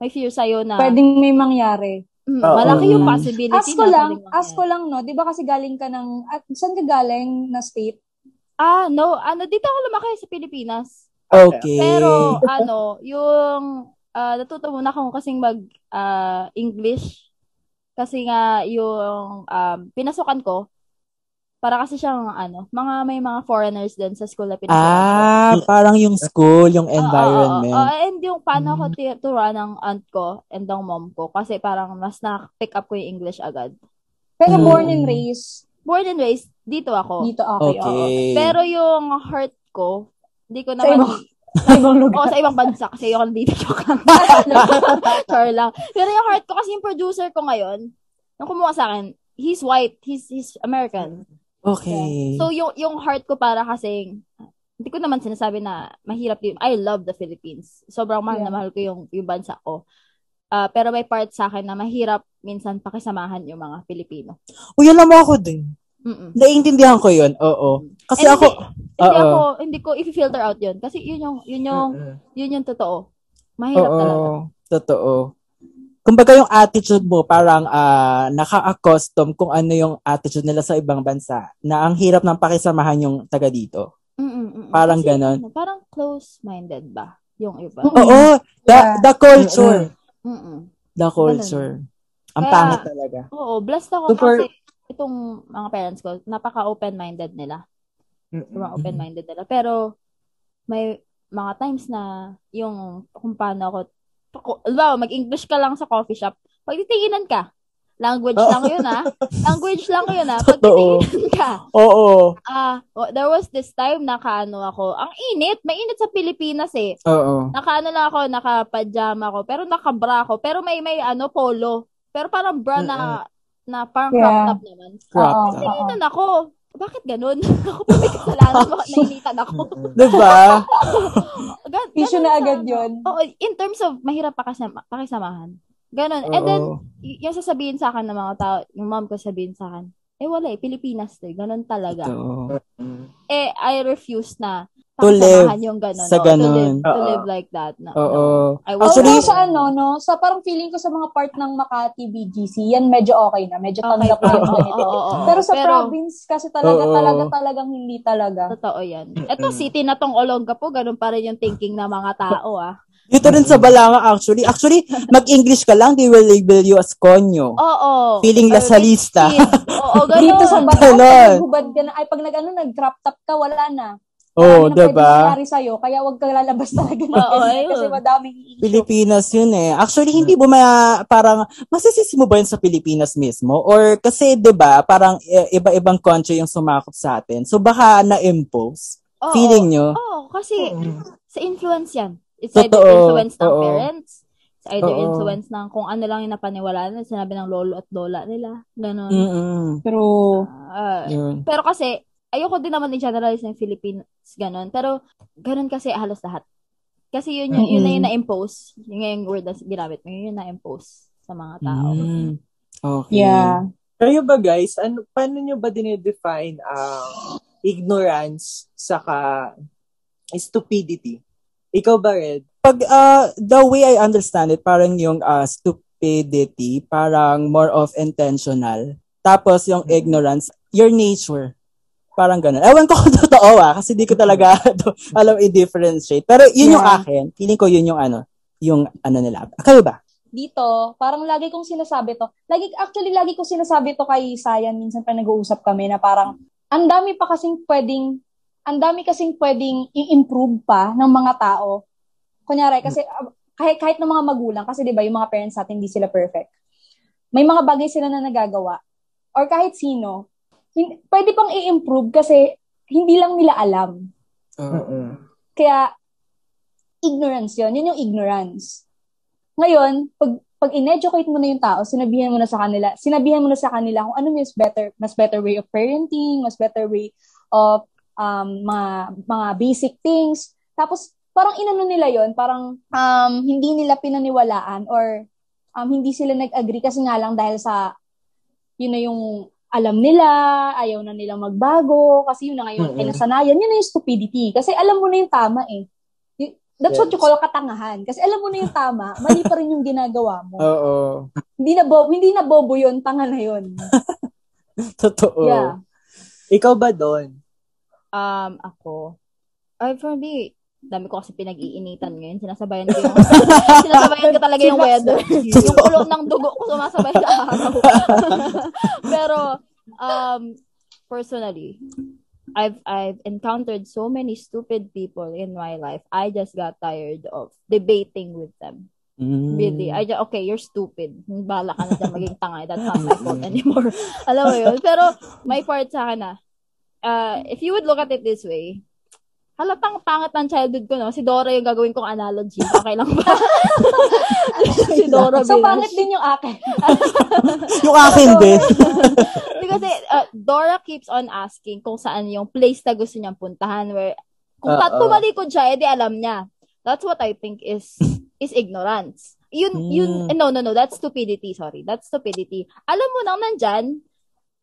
may fear sa'yo na Pwedeng may mangyari. Mm, Oo. malaki yung possibility Ask ko lang, ask ko lang, no? Di ba kasi galing ka ng, at saan ka galing na state? Ah, no. Ano, dito ako lumaki sa Pilipinas. Okay. Pero, ano, yung, ah, natuto muna akong kasing mag, ah, English. Kasi nga, yung, um, pinasukan ko, para kasi siyang, ano, mga, may mga foreigners din sa school na ko. Ah, parang yung school, yung Oo, oo, oo. environment. Oo, and yung paano ako Mm. ti- turuan ng aunt ko and ng mom ko. Kasi parang mas na-pick up ko yung English agad. Pero Mm. born and raised Born and raised, dito ako. dito, okay. oo. Okay. Pero yung heart ko, hindi ko naman... ibang, sa ibang lugar. Oo, sa ibang bansa kasi ayoko nandito. Joke lang. Char lang. Pero yung heart ko kasi yung producer ko ngayon, nung kumuha sa akin, he's white. He's, he's American. Okay. So, yung, yung heart ko para kasing, hindi ko naman sinasabi na mahirap din. I love the Philippines. Sobrang mahal na Yeah. mahal ko yung, yung bansa ko. Ah, pero may part sa akin na mahirap minsan pakisamahan yung mga Pilipino. Uy, alam mo ako din. Mm-mm. Naiintindihan ko yun. Oo. Kasi And ako, Hindi Oo. ako, hindi ko i-filter out yun. Kasi yun yung, yun yung, yun yung totoo. Mahirap oo, talaga. totoo. Kumbaga yung attitude mo, parang ah, naka-accustom kung ano yung attitude nila sa ibang bansa. Na ang hirap ng pakisamahan yung taga dito. Mm-mm. Parang Kasi, ganon. ano, parang close-minded ba? Yung iba. Oo, the, the culture. Mm-mm. The culture. Ang Kaya- pangit talaga. Oo, blessed ako Super- kasi itong mga parents ko, napaka-open-minded nila. Sobrang Mm-hmm. open-minded nila. Pero, may mga times na yung kung paano ako, ko- alam mag-English ka lang sa coffee shop, pag titinginan ka, language lang yun ah. Language lang yun ah. Pag Totoo. titinginan ka, Oo. ah, oh, there was this time na kaano ako, ang init, mainit sa Pilipinas eh. Oo. Nakaano lang ako, naka-pajama ako, pero naka-bra ako, pero may may ano polo. Pero parang bra na na parang crop Yeah. top naman. Crop Oo. top. Tinginan ako. Bakit ganun? ako pa may kasalanan, bakit nainitan ako? Diba? Gan- Issue na agad yun. Oo, in terms of mahirap pakisama, pakisamahan. Ganon. And then, y- yung sasabihin sa akin ng mga tao, yung mom ko sabihin sa akin, eh wala eh, Pilipinas to eh. Ganon talaga. Totoo. Eh, I refuse na To live yung ganon. sa Oo, ganon. To live, to live like that. No, Oo. no. Actually- Although sa ano, no, sa parang feeling ko sa mga part ng Makati BGC, yan medyo okay na. Medyo Okay tanggap pa. na yung Oo, ganito. Pero sa Pero- province kasi talaga, Oo. talaga, talagang hindi talaga. Totoo yan. Ito, city na tong Olonga po, ganun pa rin yung thinking ng mga tao, ah. Dito rin sa Balanga actually. Actually, mag-English ka lang, they will label you as konyo. Oo. Feeling Or lasalista. rich kid. Oo, ganun. Dito sa pag naghubad ka na, ay pag nag, ano, nag-crop top ka, wala na. Oo, Marami na pwede diba? mangyari sa'yo, kaya wag ka lalabas talaga. ng Oo, ayun. Kasi madaming issue. Pilipinas yun eh. Actually, hindi mo ma, parang, masisisi mo ba yun sa Pilipinas mismo? Or kasi, di ba, parang iba-ibang country yung sumakop sa atin. So, baka na-impose. Oo. Feeling nyo? Oo, kasi sa influence yan. It's Totoo. either influence ng Oo. parents, it's either Oo. influence ng kung ano lang yung napaniwalaan nila, sinabi ng lolo at lola nila. Ganon. Mm-mm. Pero, Ah, Yun. pero kasi, ayoko din naman i-generalize ng Philippines, ganon. Pero, ganon kasi halos lahat. Kasi yun, yun, yun na yung na-impose. Yun nga yung word na ginamit mo, yun yung na-impose sa mga tao. Mm. Okay. yeah. Kayo ba guys, ano, paano nyo ba dinedefine ang ignorance saka stupidity? Ikaw ba, Red? Pag, uh, the way I understand it, parang yung uh, stupidity, parang more of intentional. Tapos yung ignorance, your nature. Parang ganun. Ewan ko kung totoo ah, kasi di ko talaga alam i-differentiate. Pero yun yung Yeah. akin. Feeling ko yun yung ano, yung ano nila. Kayo ba? dito, parang lagi kong sinasabi to. Lagi, actually, lagi ko sinasabi to kay Sayan, minsan pa nag-uusap kami na parang, ang dami pa kasing pwedeng, ang dami kasing pwedeng i-improve pa ng mga tao. Kunyari, kasi, kahit, kahit ng mga magulang, kasi di ba yung mga parents natin, hindi sila perfect. May mga bagay sila na nagagawa. Or kahit sino, hin- pwede pang i-improve kasi hindi lang nila alam. Kaya, ignorance yon Yun yung ignorance. Ngayon, pag, pag in-educate mo na yung tao, sinabihan mo na sa kanila, sinabihan mo na sa kanila kung ano mas better, mas better way of parenting, mas better way of um, mga, mga basic things. Tapos, parang inano nila yon parang um, hindi nila pinaniwalaan or um, hindi sila nag-agree kasi nga lang dahil sa, yun na yung alam nila, ayaw na nilang magbago, kasi yun na nga yung Mm-mm. kinasanayan, yun na yung stupidity. Kasi alam mo na yung tama eh. That's what you call katangahan. Kasi alam mo na yung tama, mali pa rin yung ginagawa mo. Oo. Hindi na bo- hindi na bobo yun, tanga na yun. Totoo. Yeah. Ikaw ba doon? Um, ako, ay, for me, dami ko kasi pinag-iinitan ngayon. Sinasabayan ko yung, sinasabayan ko talaga yung weather. yung kulot ng dugo ko sumasabay sa araw. Pero, um, personally, I've I've encountered so many stupid people in my life. I just got tired of debating with them. Mm. Really. I just, okay, you're stupid. Bala ka na dyan maging tanga. That's not my fault anymore. Alam mo yun? Pero, may part sa akin na, uh, if you would look at it this way, halatang pangat ng childhood ko, no? Si Dora yung gagawin kong analogy. Okay lang ba? si Dora So, Bilas. pangit din yung akin. Yung akin din. Kasi, uh, Dora keeps on asking kung saan yung place na gusto niyang puntahan where, kung uh, tumalikod siya, edi alam niya. That's what I think is is ignorance. Yun, yun, Mm. no, no, no, that's stupidity, sorry. That's stupidity. Alam mo nang nandyan,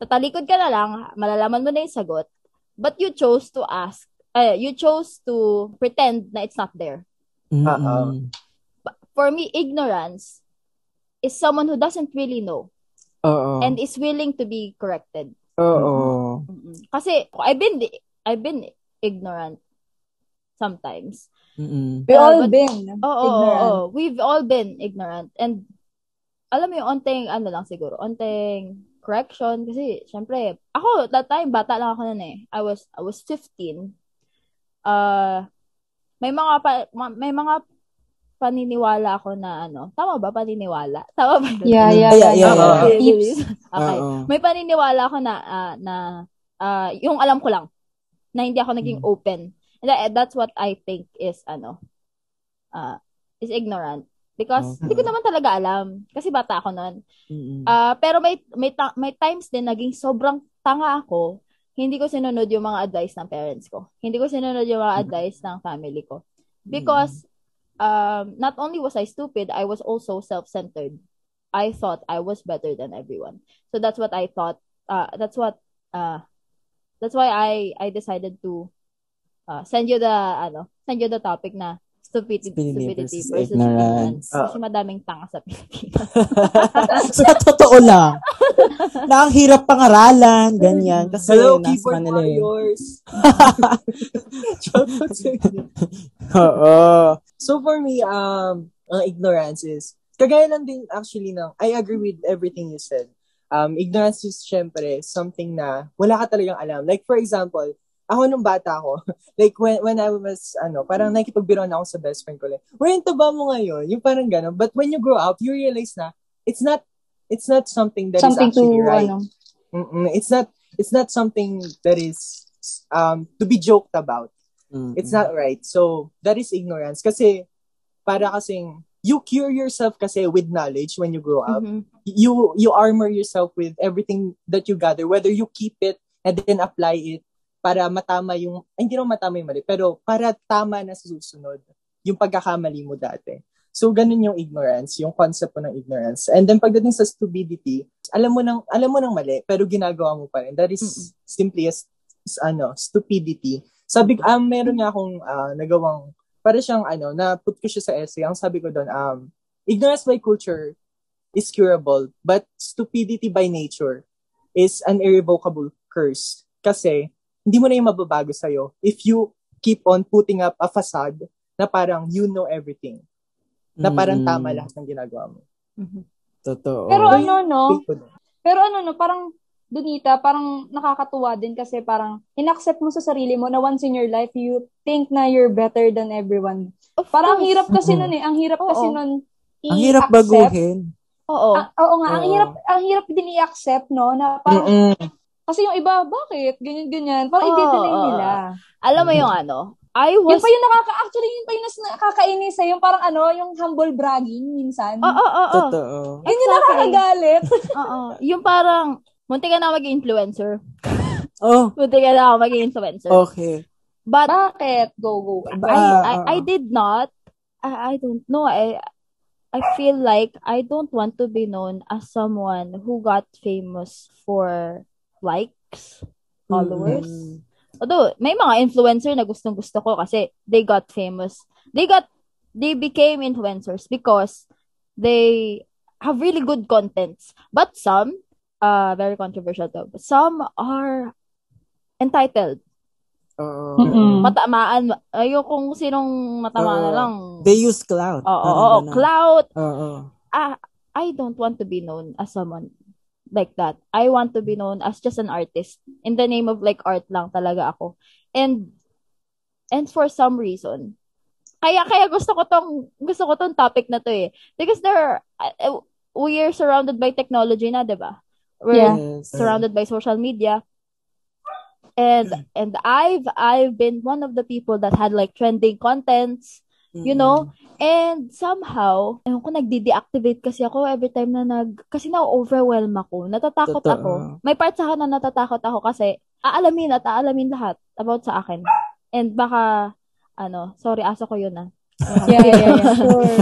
tatalikod ka na lang, malalaman mo na yung sagot, but you chose to ask, uh, you chose to pretend na it's not there. Mm-mm. For me, ignorance is someone who doesn't really know Oo. and is willing to be corrected. Oo. Mm-mm. Kasi I've been I've been ignorant sometimes. Mm-mm. We all but- been oo, ignorant. oo. We've all been ignorant and alam mo yung onting ano lang siguro, onting correction kasi syempre ako that time bata lang ako noon eh. I was I was 15. Uh may mga pa, ma- may mga paniniwala ako na ano, tama ba paniniwala? Tama ba? Yeah, yeah, Yeah, yeah. yeah, yeah. Tips. Okay. May paniniwala ako na ah, na ah, yung alam ko lang na hindi ako naging open. And that- that's what I think is ano uh, is ignorant because Okay. hindi ko naman talaga alam kasi bata ako noon. Mm-mm. Ah, pero may may ta- may times din naging sobrang tanga ako. Hindi ko sinunod yung mga advice ng parents ko. Hindi ko sinunod yung mga advice ng family ko. Because um, not only was I stupid, I was also self-centered. I thought I was better than everyone. So that's what I thought. Uh, that's what. Uh, that's why I I decided to uh, send you the ano, send you the topic na stupidity, Stupidity versus versus, ignorance. ignorance. Kasi madaming tanga sa Pilipinas. sa totoo lang. Na ang hirap pangaralan, ganyan. Kasi Hello, nasa keyboard warriors. Oo. So for me, um, ang ignorance is, kagaya lang din actually ng, I agree with everything you said. Um, ignorance is syempre something na wala ka talagang alam. Like for example, ako nung bata ako, like when when I was, ano, parang nakikipagbiruan ako sa best friend ko. Like, Uy, yung taba mo ngayon? Yung parang gano'n. But when you grow up, you realize na, it's not, it's not something that Something is actually to, right. ano, Mm-mm. It's not, it's not something that is, um, to be joked about. Mm-mm. It's not right. So, that is ignorance. Kasi, para kasing, you cure yourself kasi with knowledge when you grow up. Mhm. You, you armor yourself with everything that you gather, whether you keep it and then apply it para matama yung, ay, hindi naman matama yung mali, pero para tama na sa susunod yung pagkakamali mo dati. So, ganun yung ignorance, yung concept po ng ignorance. And then, pagdating sa stupidity, alam mo nang, alam mo nang mali, pero ginagawa mo pa rin. That is simply as, as, ano, stupidity. Sabi, um, meron nga akong ah, nagawang, para siyang, ano, na-put ko siya sa essay. Ang sabi ko doon, um, ignorance by culture is curable, but stupidity by nature is an irrevocable curse. Kasi, hindi mo na yung mababago sa'yo if you keep on putting up a facade na parang you know everything. Na parang Mm-mm. tama lahat ng ginagawa mo. Mhm. Totoo. Pero ano, no? Pero ano, no? Parang, Donita, parang nakakatuwa din kasi parang inaccept mo sa sarili mo na once in your life, you think na you're better than everyone. Of Parang ang hirap kasi Mm-mm. nun eh. Ang hirap kasi Oo. nun ang hirap i-accept. baguhin. Oo. Ah, oo nga, ang Oo. hirap, ang hirap din i-accept, no? Na parang, Mm-mm. kasi yung iba, bakit? Ganyan-ganyan. Parang Oo, i-deny nila. Alam mo yung ano, I Yun was... pa yung nakaka, actually, yun pa yung nakakainis eh. Yung parang ano, yung humble bragging minsan. Oo, oo, oo. Totoo. Yun yung Exactly. nakakagalit. Oo. Yung parang, munti ka na maging influencer. Oh, Munti ka na maging influencer. okay. But Bakit? Go, go. I, Ah, I, ah, I ah. did not, I, I don't know, I, I feel like I don't want to be known as someone who got famous for likes, followers. Mm. Although, may mga influencer na gustong gusto ko kasi they got famous. They got, they became influencers because they have really good contents. But some, uh, very controversial to, but some are entitled. Oo. Mm-mm. Matamaan, ayun kung sinong matamaan na Oo. lang. They use cloud. Oo, oo, oo, clout. Oo. Ah, I don't want to be known as someone like that. I want to be known as just an artist. In the name of like art lang talaga ako. And and for some reason, kaya kaya gusto ko tong gusto ko tong topic na to eh. Because there are, uh, we are surrounded by technology na, 'di ba? We're Yeah. Yes. surrounded by social media. And and I've I've been one of the people that had like trending contents, you know, and somehow, ewan ko, nagdi-deactivate kasi ako every time na nag, kasi na-overwhelm ako, natatakot Totoo. ako. May part sa akin na natatakot ako kasi aalamin at aalamin lahat about sa akin. And baka, ano, sorry, aso ko yun ah. Yeah, yeah, yeah. Sure.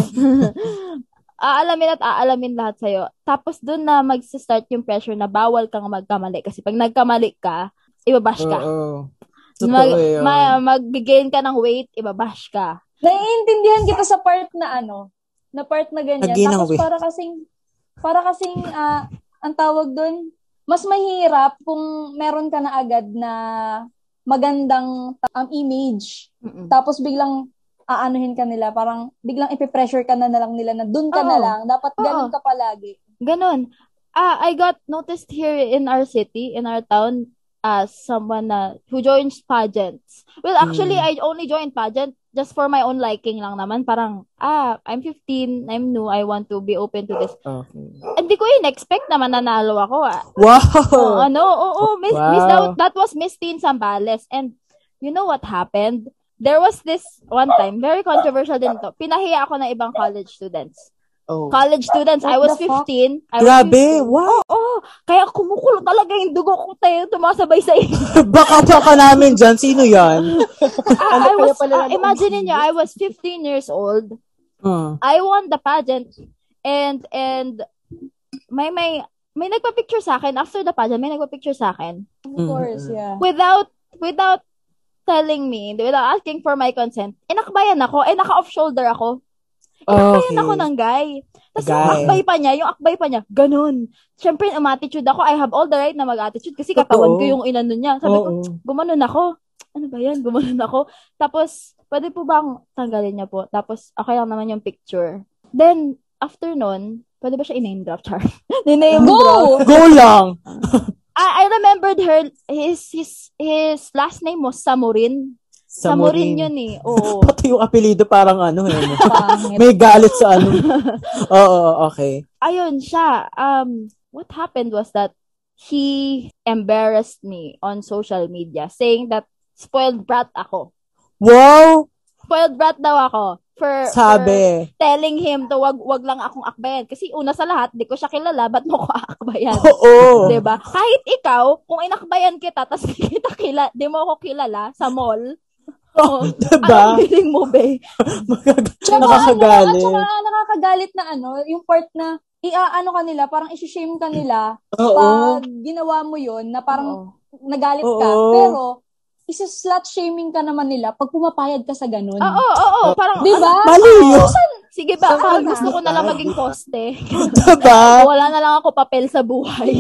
aalamin at aalamin lahat sa'yo. Tapos doon na mag-start yung pressure na bawal kang magkamali. Kasi pag nagkamali ka, ibabash ka. Oo. Mag, Totoo yun. ma- mag-gain ka ng weight, ibabash ka. Naiintindihan kita sa part na ano, na part na ganyan. Again, Tapos okay. para kasing, para kasing, ah, ang tawag doon, mas mahirap kung meron ka na agad na magandang um, image. Mm-mm. Tapos biglang aanuhin ka nila, parang biglang ipipressure ka na na lang nila na dun ka na Oo. lang. Dapat ganun Oo. ka palagi. Ganon. Ah, I got noticed here in our city, in our town, as someone na who joins pageants. Well, actually, I only joined pageant just for my own liking lang naman. Parang, ah, I'm 15, I'm new, I want to be open to this. Okay. Hindi ko in-expect na mananalo ako, ah. Wow! Oh, ano, oo, oh, Miss, Wow. Miss that, that was Miss Teen Zambales. And you know what happened? There was this one time, very controversial din to. Pinahiya ako ng ibang college students. Oh. College students, I was the fuck? 15. I was Grabe! 15. Wow! Oo, kaya kumukulo talaga yung dugo ko tayo tumasabay sa iyo. Baka baka namin dyan. Sino yan? Ah, I kaya was, naman imagine niyo, I was 15 years old. Hmm. I won the pageant and and may may may nagpa-picture sa akin after the pageant, may nagpa-picture sa akin Of course, yeah. without without telling me, without asking for my consent. Inakbayan ako, eh naka-off shoulder ako. Inakbayan Okay. ako ng guy. Tapos yung akbay pa niya, yung akbay pa niya, ganun. Siyempre, umatitude ako. I have all the right na mag-attitude kasi katawan ko yung inano niya. Sabi ko, gumanon ako. Ano ba yan? Gumanon ako. Tapos, pwede po bang tanggalin niya po? Tapos, okay lang naman yung picture. Then, after nun, pwede ba siya i-name drop, Char? Ni-name drop. Go! Go lang! I, I remembered her, his, his, his last name was Samurin. Samurin yun eh. Oo. Pati yung apelido parang ano eh. May galit sa ano. Oo, okay. Ayun siya. Um, what happened was that he embarrassed me on social media saying that spoiled brat ako. Wow! Spoiled brat daw ako for, for Sabi. telling him to wag wag lang akong akbayan kasi una sa lahat di ko siya kilala ba't mo ko aakbayan Oo. 'di ba kahit ikaw kung inakbayan kita di kita kilala di mo ako kilala sa mall oh, Diba? anong feeling mo be Tsaka Nakakagalit. Ano, nakakagalit na ano, yung part na iaano ka nila, parang isi-shame ka nila Oo. pag ginawa mo yun na parang Oo. nagalit ka. Oo. Pero, isa-slut shaming ka naman nila pag pumapayad ka sa ganun. oo oo oo parang Di ba? Mali yun. sige ba Saan ah, na? gusto ko na lang maging poste Diba? wala na lang ako papel sa buhay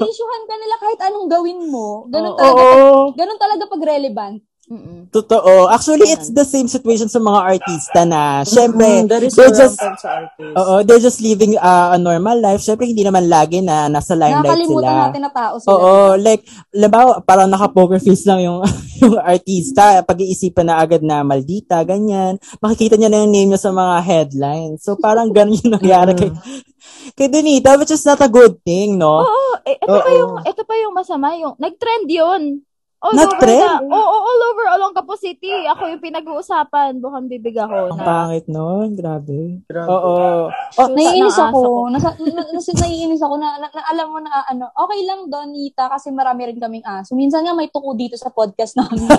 Inisyuhan, ka nila kahit anong gawin mo. Ganun Oo. talaga, Oo. ganun talaga pag relevant. Mm-mm. Totoo. Actually, it's the same situation sa mga artista na, syempre, Mm, they're just, sa oo, they're just living uh, a normal life. Syempre, hindi naman lagi na nasa limelight sila. natin na tao sila. Oo, like, labaw, parang naka-poker face lang yung, yung artista. Pag-iisipan na agad na maldita, ganyan. Makikita niya na yung name niya sa mga headlines. So, parang ganun yung nangyari kay, kay Donita, which is not a good thing, no? Oo, eh, ito pa Oo. yung ito pa yung masama yung nag-trend yun. All Nag-trend? over na. Oo, all over Olongapo City. Ako yung pinag-uusapan. Bukang bibig ako. Ang Na, pangit nun, grabe. Grabe. Oo. Shoot Naiinis na ako. Nasa, na, nasa, naiinis ako na, na, na- alam mo na ano, okay lang Donita kasi marami rin kaming aso. Minsan nga may tuko dito sa podcast namin.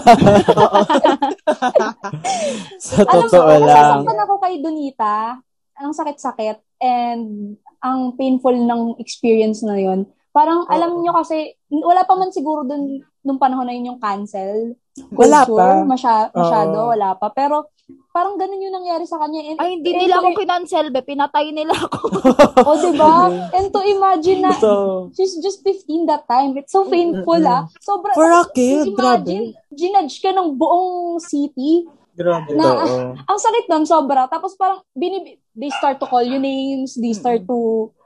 Sa alam mo, totoo lang. nasasaktan ako kay Donita. ang sakit-sakit and ang painful ng experience na yon. Parang alam nyo kasi, wala pa man siguro dun nung panahon na yun yung cancel Wala culture. pa. Masya, masyado, Oo. wala pa. Pero parang ganun yung nangyari sa kanya. And, Ay, hindi and nila to- ako kinancel, be. Pinatay nila ako. O, diba? And to imagine na, So, she's just 15 that time. It's so painful, ah. Sobra. For a kid, imagine, ginudge ka ng buong city. Grabe. Na, oo. ang sakit nun, sobra. Tapos parang, binib- they start to call you names, they start to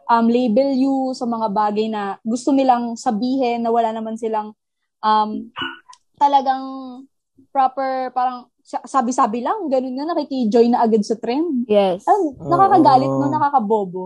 um, label you sa mga bagay na gusto nilang sabihin na wala naman silang um, talagang proper, parang sa- sabi-sabi lang, ganun na, nakikijoin na agad sa trend. yes. Ah, nakakagalit Oo. no, nakakabobo.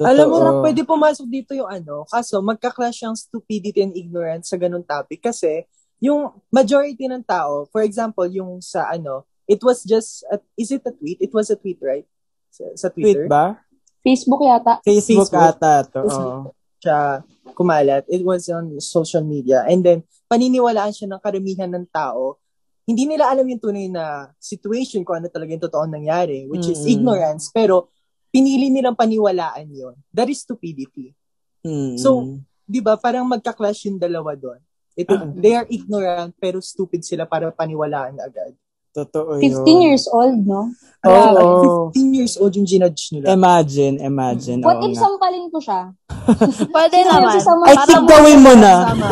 Alam mo, Totoo. pwede pumasok dito yung ano, kaso magka-clash yung stupidity and ignorance sa ganung topic kasi yung majority ng tao, for example, yung sa ano, it was just, a, is it a tweet? It was a tweet, right? Sa, sa Twitter. Tweet ba? Facebook yata. Facebook, Facebook. ata to. Oo. Siya kumalat. It was on social media. And then, paniniwalaan siya ng karamihan ng tao. Hindi nila alam yung tunay na situation kung ano talaga yung totoong nangyari, which is Mm. ignorance. Pero, pinili nilang paniwalaan yon That is stupidity. Mm. So, di ba, parang magka-clash yung dalawa doon. Ito, they are ignorant, pero stupid sila para paniwalaan agad. Totoo yun. 15 years old, no? Oo. Grabe, 15 years old yung ginudge nila. Imagine, imagine. What if nga. sampalin ko siya? Pwede naman. I think gawin mo na. Sama,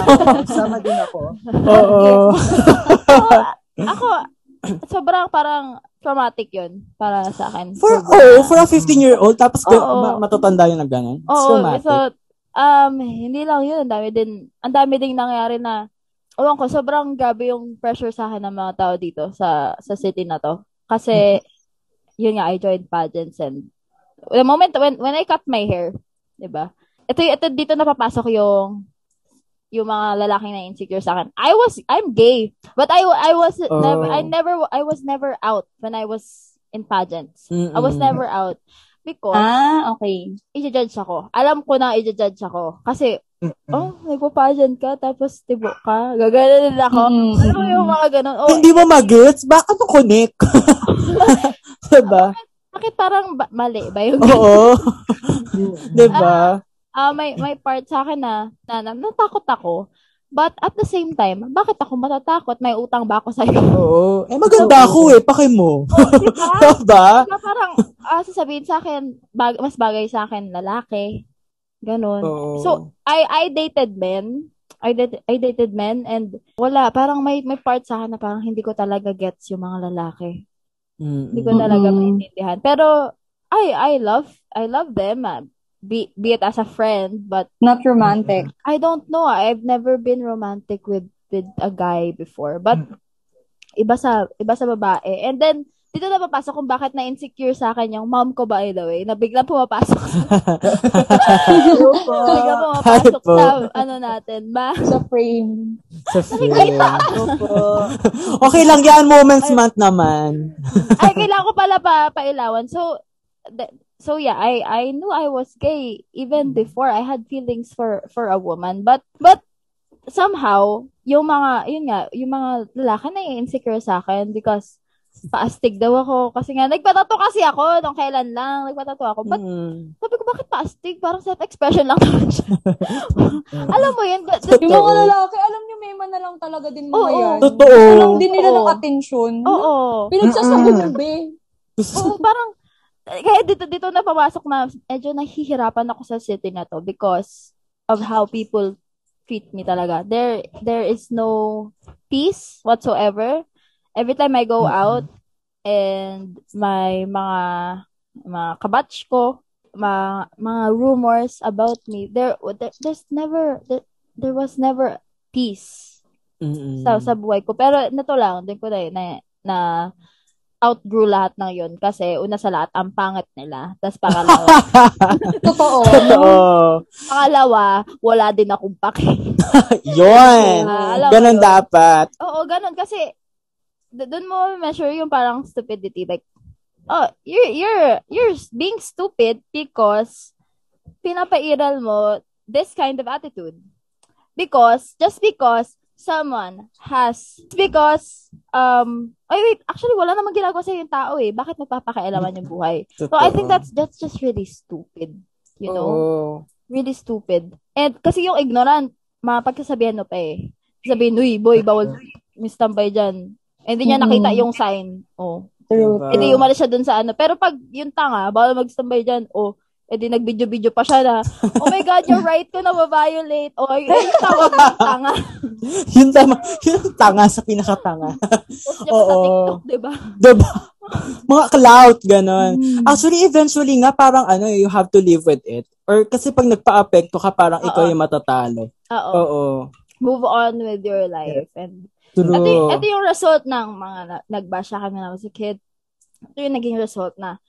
sama din ako. Oo. ako, sobrang parang traumatic yun para sa akin. For, Sobrang- oh, for a 15-year-old, tapos ga- Oo. ma- matatanda yun na gano'n. Oo, traumatic. so, um, hindi lang yun. Ang dami din, ang dami ding nangyari na, ewan ko, sobrang grabe yung pressure sa akin ng mga tao dito sa sa city na to. Kasi, yun nga, I joined pageants and the moment when when I cut my hair, 'di ba? Ito ito dito napapasok yung yung mga lalaking na insecure sa akin. I was I'm gay, but I I was Oh. never I never I was never out when I was in pageants. I was Mm-mm. never out because Ah, okay. i-judge ako. Alam ko na i-judge ako. Kasi, oh, nagpa-pageant ka, tapos tibo ka. Gaganon din ako. Mm-mm. Mo yung mga ganon. Oh, Hindi mo mag-gets? Baka mo connect? diba? bakit parang ba- mali ba yung Oo. diba? Ah, may may part sa akin na, na, na natakot ako. But at the same time, bakit ako matatakot? May utang ba ako sa'yo? Oo. Eh, maganda ako eh. Paki mo. diba? diba? Diba parang, ah, sasabihin sa akin, bag, mas bagay sa akin lalaki. Ganon. Oo. So, I I dated men. I dated, I dated men and wala, parang may may part sa akin na parang hindi ko talaga gets yung mga lalaki. Mm-mm. Hindi ko talaga maintindihan. Pero I I love I love them. Ah. Be, be it as a friend, but Not romantic. I don't know. I've never been romantic with with a guy before. But iba sa iba sa babae. And then dito na papasok kung bakit na insecure sa akin yung mom ko by the way, na biglang pumapasok sa biglang pumapasok sa ano natin, ba? Sa frame. Sa film. okay lang yan. Moments month naman. Ay, kailangan ko pala pa pailawan. So, so yeah, I I knew I was gay even before I had feelings for for a woman. But but somehow, yung mga yun nga, yung mga lalaki na insecure sa akin because paastig daw ako kasi nga nagpatato kasi ako nung kailan lang nagpatato ako but Mm. sabi ko bakit paastig parang self-expression lang naman siya alam mo yun that- Yung mga lalaki, alam niyo, may man na lang talaga din mga Oo. yan. Totoo. Alam din nila Oo. ng atensyon. oo Pinagsasabi Oo, parang kaya dito dito na papasok na medyo nahihirapan ako sa city na to because of how people treat me talaga. There there is no peace whatsoever. Every time I go out and my mga mga kabatch ko, mga, mga rumors about me, there, there there's never there, there was never peace Mm-mm. sa sa buhay ko. Pero nato lang, din ko na, na, na outgrew lahat ng yun kasi una sa lahat, ang pangit nila. Tapos pangalawa, Totoo. Totoo. pangalawa, wala din akong pake. Yun. Alam mo Ganon yun. dapat. Oo, ganun. Kasi, doon mo measure yung parang stupidity. Like, oh, you're, you're, you're being stupid because pinapairal mo this kind of attitude. Because, just because someone has because um ay wait actually wala namang ginagawa sa yung tao eh. Bakit magpapakialaman yung buhay? So I think that's that's just really stupid you know? Oo. really stupid. And kasi yung ignorant mapagsasabihan mo pa eh. Sabihin uy boy bawal mistambay dyan. Eh, hindi niya nakita yung sign. Oh. True. Diba? edi umalis siya dun sa ano. Pero pag yung tanga bawal magstambay dyan. Oh edi nag-video-video pa siya na oh my god your right ko na violate oh yun yung tawag ng tanga Yun tama. Yun ang tanga sa pinakatanga. Post niya pa sa Oo. TikTok, di ba? diba? Mga clout, ganon. Hmm. Actually, eventually nga, parang ano, you have to live with it. Or kasi pag nagpa-apekto ka, parang ikaw Oo. yung matatalo. Oo. Oo. Move on with your life. And True. ito, ito yung result ng mga na, nag-bash sa na ako as a kid. Ito yung naging result na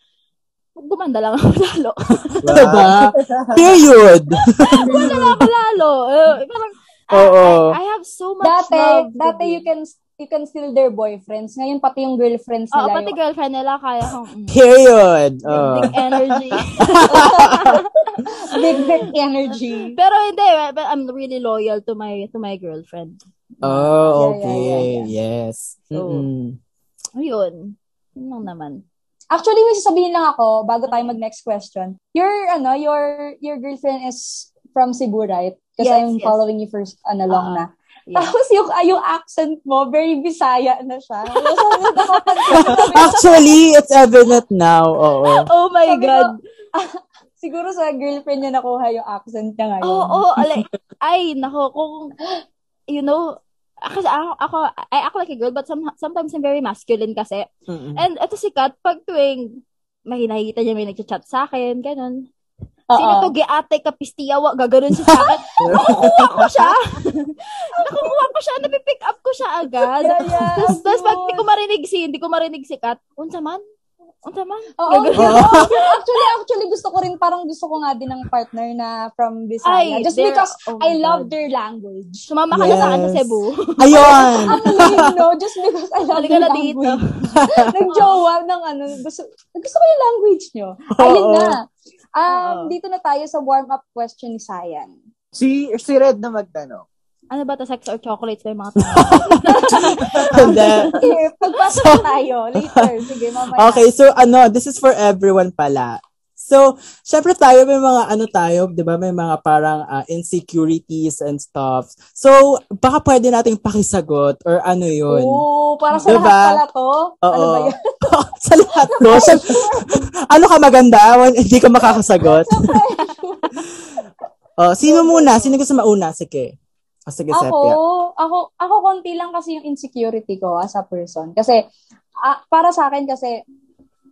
gumanda lang ako lalo. Diba? Period. gumanda lang ako lalo. Uh, parang, I- Oo. I, I have so much Dati, love. dati you can you can steal their boyfriends. Ngayon, pati yung girlfriends Oo, nila. pati yung- girlfriend nila, kaya kong, mm, Period. Oh. big energy. big, big energy. Pero hindi, but I'm really loyal to my to my girlfriend. Oh, Yeah, yeah, okay. yeah, yeah. Yes. So, Mm-mm. Ayun. Yun lang naman. Actually, may sasabihin lang ako, bago tayo mag-next question. Your, ano, your, your girlfriend is from Cebu, right? Because Yes, I'm yes. following you first, ano, long Oo. na. Yeah. Tapos yung, ah, yung accent mo, very Bisaya na siya. Actually, it's evident now. Oo. Oh my Sabi ko, God. Siguro sa girlfriend niya nakuha yung accent niya ngayon. Oo, oh, alay, ay, nako, kung, you know, kasi ako, ako, I act like a girl, but some, sometimes I'm very masculine kasi. Mm-mm. And ito si Kat, pag tuwing, may nakikita niya may nagchat sa akin, ganun. Oo. Sino to, giate ka, pistiyawa, gaganon siya sa akin. Nakukuha ko siya. Nakukuha ko siya, napipick up ko siya agad. Yeah, yeah, Tapos, tapos pag cute. di ko marinig si, hindi ko marinig si Kat, unsa man? Unsa man? Oo, actually, actually, gusto ko rin, parang gusto ko nga din ng partner na from Bisaya. Ay, Just because oh I love God. their language. Sumama ka na sa akin sa Yes. Cebu. Ayun. Ang no? Just because I love Halika their na dito. language. Nag-jowa ng ano, gusto, gusto ko yung language nyo. Ayun na. Um, dito na tayo sa warm-up question ni Sayan. Si, si Red na magtanong. Ano ba to, sex or chocolates ba yung mga tanong? Hindi. Okay, pagpasok na tayo. Later. Sige, mamaya. Okay, so ano, this is for everyone pala. So, syempre tayo may mga ano tayo, 'di ba? May mga parang ah, insecurities and stuff. So, baka pwede nating pakisagot or ano 'yun. Oo, para sa Diba? lahat pala to. Ano Oo. ba yun? Sa lahat ko. Sa- ano ka maganda? Hindi ka makakasagot. oh, sino muna? Sino gusto mauna? Sige. Oh, sige, Ako, Sepia. ako, ako konti lang kasi yung insecurity ko as a person. Kasi, ah, para sa akin kasi,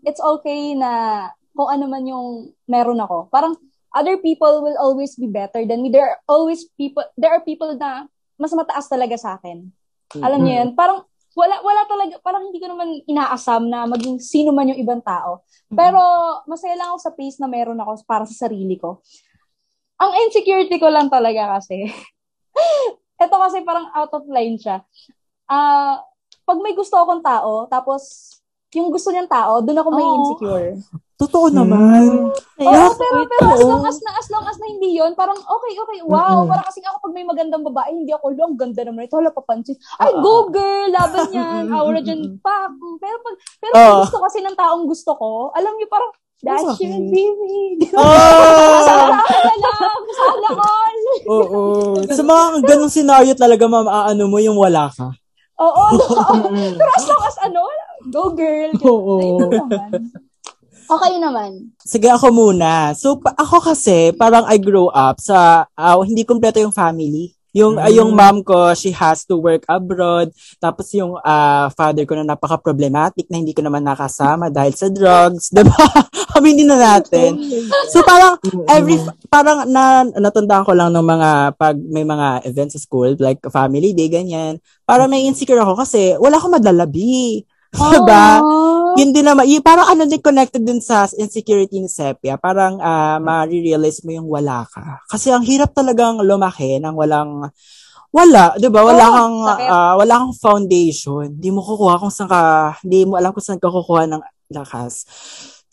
it's okay na kung ano man yung meron ako. Parang, other people will always be better than me. There are always people, there are people na mas mataas talaga sa akin. Alam niyo yan? Parang, wala, wala talaga, parang hindi ko naman inaasam na maging sino man yung ibang tao. Pero, masaya lang ako sa pace na meron ako para sa sarili ko. Ang insecurity ko lang talaga kasi, ito kasi parang out of line siya. Ah, pag may gusto akong tao, tapos yung gusto niyang tao, doon ako may Oo. insecure. Totoo naman. Oo, Yeah, pero, pero as long as na, as long as na hindi yon parang okay, okay, wow. Parang kasi ako pag may magandang babae, hindi ako, "Lo, ang ganda naman ito, wala papansin. Ay, go girl, laban yan, aura dyan, pa. Pero pag, pero pag Oo. gusto kasi ng taong gusto ko, alam niyo parang, that Masakit. should be me. Oh! Sana lang, sana all. Oo. Sa mga ganong scenario talaga, ma'am, ano mo yung wala ka. Oo, no. pero as long as ano, go girl. Oo. Okay naman. Sige, ako muna. So, pa- ako kasi, parang I grew up sa, ah, hindi kompleto yung family. Yung, ah, yung mom ko, she has to work abroad. Tapos yung ah, father ko na napaka-problematic na hindi ko naman nakasama dahil sa drugs. Diba? Aminin na natin. So, parang, every, parang na, natandaan ko lang ng mga, pag may mga events sa school, like family day, ganyan. Parang may insecure ako kasi wala akong madlalabi. Diba? yun din naman, yung parang ano din connected din sa insecurity ni Sepia, parang ah ma-realize mo yung wala ka. Kasi ang hirap talagang lumaki nang walang, wala, di ba? Wala Oo, kang, sakit. ah, wala kang foundation. Di mo kukuha kung saan ka, di mo alam kung saan ka kukuha ng lakas.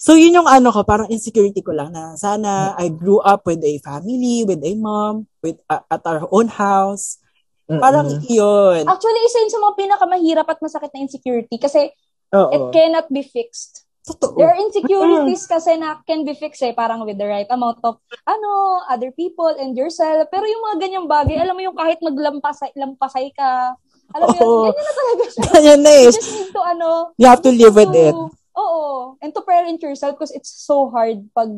So, yun yung ano ko, parang insecurity ko lang na sana I grew up with a family, with a mom, with ah, at our own house. Parang yun. Actually, isa yun sa mga pinakamahirap at masakit na insecurity kasi Oo. it cannot be fixed. Totoo. There are insecurities kasi na can be fixed eh, parang with the right amount of, ano, other people and yourself. Pero yung mga ganyang bagay, alam mo yung kahit maglampasay lampasay ka, alam mo yun, ganyan na talaga siya. Ganyan na You eh. just need to, ano, You have to live with to- it. Oo. And to parent yourself because it's so hard pag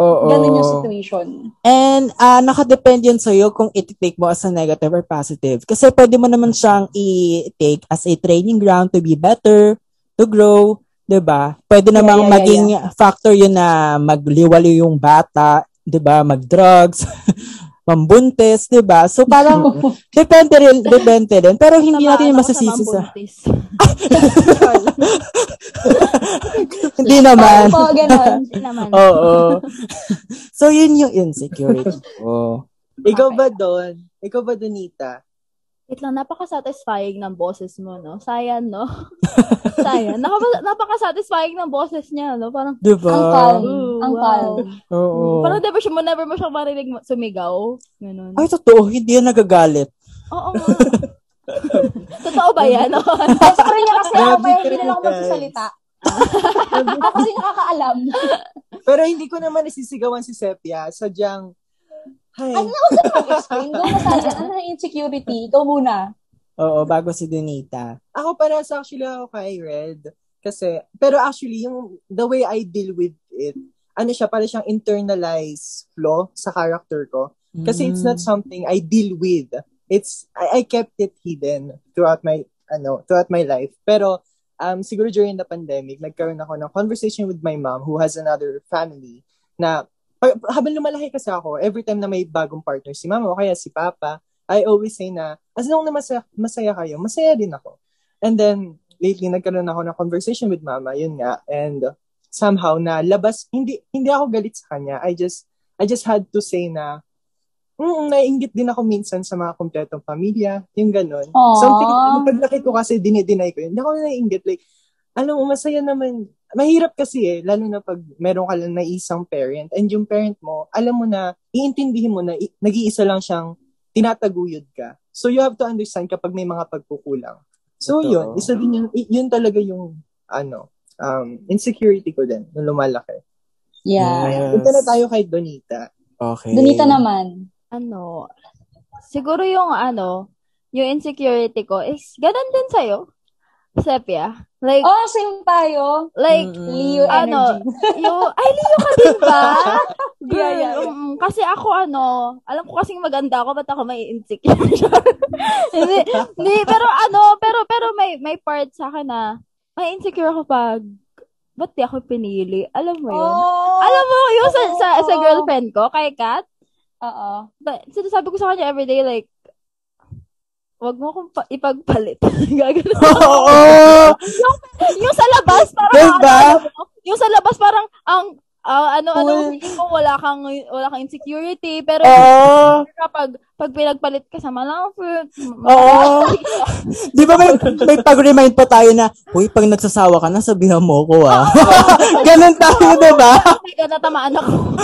Oo. ganun yung situation. And ah nakadepende yun sa'yo kung i-take mo as a negative or positive. Kasi pwede mo naman siyang i-take as a training ground to be better, to grow, 'di ba? Pwede namang yeah, yeah, maging factor yun na magliwali yung bata, 'di ba? Mag-drugs, mambuntis, 'di ba? So parang depende rin, depende rin. Pero hindi Tamaan natin masasisi sa hindi naman. Po, ganun. Hindi naman. Oo. so yun yung insecurity ko. Ikaw ba doon? Ikaw ba Donita? Wait lang, napaka-satisfying ng boses mo, no? Sayan, no? Sayan. Nakapa- napaka-satisfying ng boses niya, no? Parang, 'Di ba? Ang calm. ooh, Ang wow. calm. Oo. Parang never siya mo, never mo siyang marinig sumigaw. Ganun. Ay, totoo. Hindi yan nagagalit. Oo nga. Totoo ba yan? no? Sa rin niya kasi ako kaya ka hindi na lang magsasalita. ako kasi nakakaalam. Pero hindi ko naman nasisigawan si Sepia. Sadyang, ay, Ano ako na mag-explain? Go na. Ano yung insecurity? Ikaw muna. Oo, bago si Donita. ako para sa actually ako kay Red. Kasi, pero actually, yung the way I deal with it, ano siya, para siyang internalized flaw sa character ko. Kasi it's not something I deal with. It's, I, I kept it hidden throughout my, ano, throughout my life. Pero, um, siguro during the pandemic, nagkaroon ako ng conversation with my mom who has another family na, habang lumalaki kasi ako, every time na may bagong partner si mama o kaya si papa, I always say na, as long na masaya, masaya kayo, masaya din ako. And then, lately, nagkaroon ako ng conversation with mama, yun nga, and somehow na labas, hindi, hindi ako galit sa kanya. I just, I just had to say na, mm, naiingit din ako minsan sa mga kompletong pamilya, yung ganun. Aww. Something, paglaki ko kasi dinideny ko yun. Hindi ako naiingit. Like, alam mo, masaya naman. Mahirap kasi eh, lalo na pag meron ka lang na isang parent and yung parent mo, alam mo na, iintindihin mo na i- nag-iisa lang siyang tinataguyod ka. So you have to understand kapag may mga pagkukulang. So Totoo. yun, isa din yun, y- yun talaga yung, ano, um, insecurity ko din nung lumalaki. Yeah. Punta na tayo kay Donita. Okay. Donita naman. ano, siguro yung ano, yung insecurity ko is, ganun din sa'yo. Sepia. Like, Oh, same tayo. like, Mm-mm. Leo ano, energy. yung, ay, Leo ka din ba? Girl, Yeah, yeah, yeah. mm, kasi ako ano, alam ko kasing maganda ako, ba't ako may insecure? hindi, hindi, pero ano, pero, pero may, may part sa akin na, may insecure ako pag, ba't di ako pinili? Alam mo yun? Oh. Alam mo, yung sa, sa, sa Oo. girlfriend ko, kay Kat, Oo. ba- sinasabi ko sa kanya everyday, like, wag mo akong pa- ipagpalit. Gagano. Oo! yung sa labas, parang, Diba? ano, ano, yung sa labas, parang, ang, ah, ano, ano, Cool. feeling ko wala kang, wala kang insecurity, pero, Oo! kapag, pag pinagpalit ka sa malangfurt, Oo! Di ba may, may pag-remind pa tayo na, Uy, pag nagsasawa ka na, sabihan mo ko ah. Ganun tayo, di ba? Natamaan ako.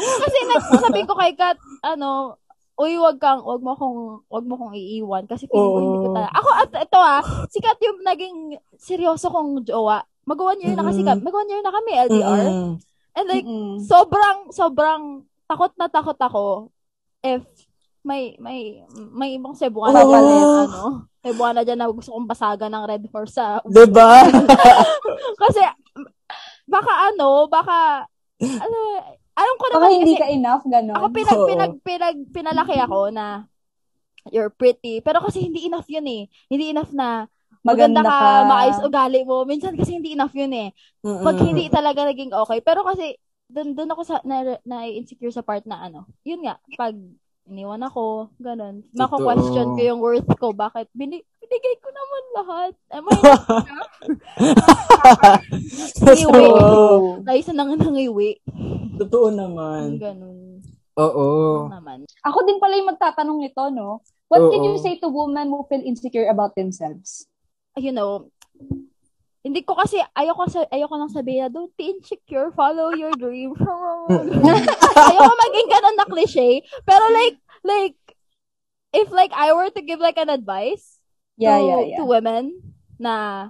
Kasi nagsasabi ko kay Kat, ano, uy, wag kang, wag mo kong, wag mo kong iiwan kasi feeling ko hindi ko talaga. Ako, at ito ah, si Kat yung naging seryoso kong jowa. Mag one year na kasi kami, mag one year na kami, LDR. Mm-mm. And like, Mm-mm. sobrang, sobrang takot na takot ako if may, may, may ibang Cebuana Oo. pa rin, ano, Cebuana dyan na gusto kong basagan ng Red Horse sa Di ba? kasi, baka ano, baka, ano, alam ko naman hindi kasi, ka enough, gano'n. ako pinag, Oo. pinag, pinag, pinalaki ako na, you're pretty. Pero kasi hindi enough yun eh. Hindi enough na, maganda, Maganda ka, ka. maayos ugali mo. Minsan kasi hindi enough yun eh. Pag Mm-mm. hindi talaga naging okay. Pero kasi, dun, dun ako sa, na, na-insecure sa part na ano, yun nga, pag iniwan ako, ganun. Mako-question ko yung worth ko. Bakit? Bini, binigay ko naman lahat. Am I Iwi. Tayo sa nang nangiwi. Totoo naman. Ganun. Oo. naman. Ako din pala yung magtatanong nito, no? What can Oo. you say to women who feel insecure about themselves? You know, hindi ko kasi, ayoko, sa, ayoko lang sabihin na, don't be insecure, follow your dream. ayoko maging ganun na cliche. Pero like, like, if like I were to give like an advice Yeah, to, yeah, yeah. to women na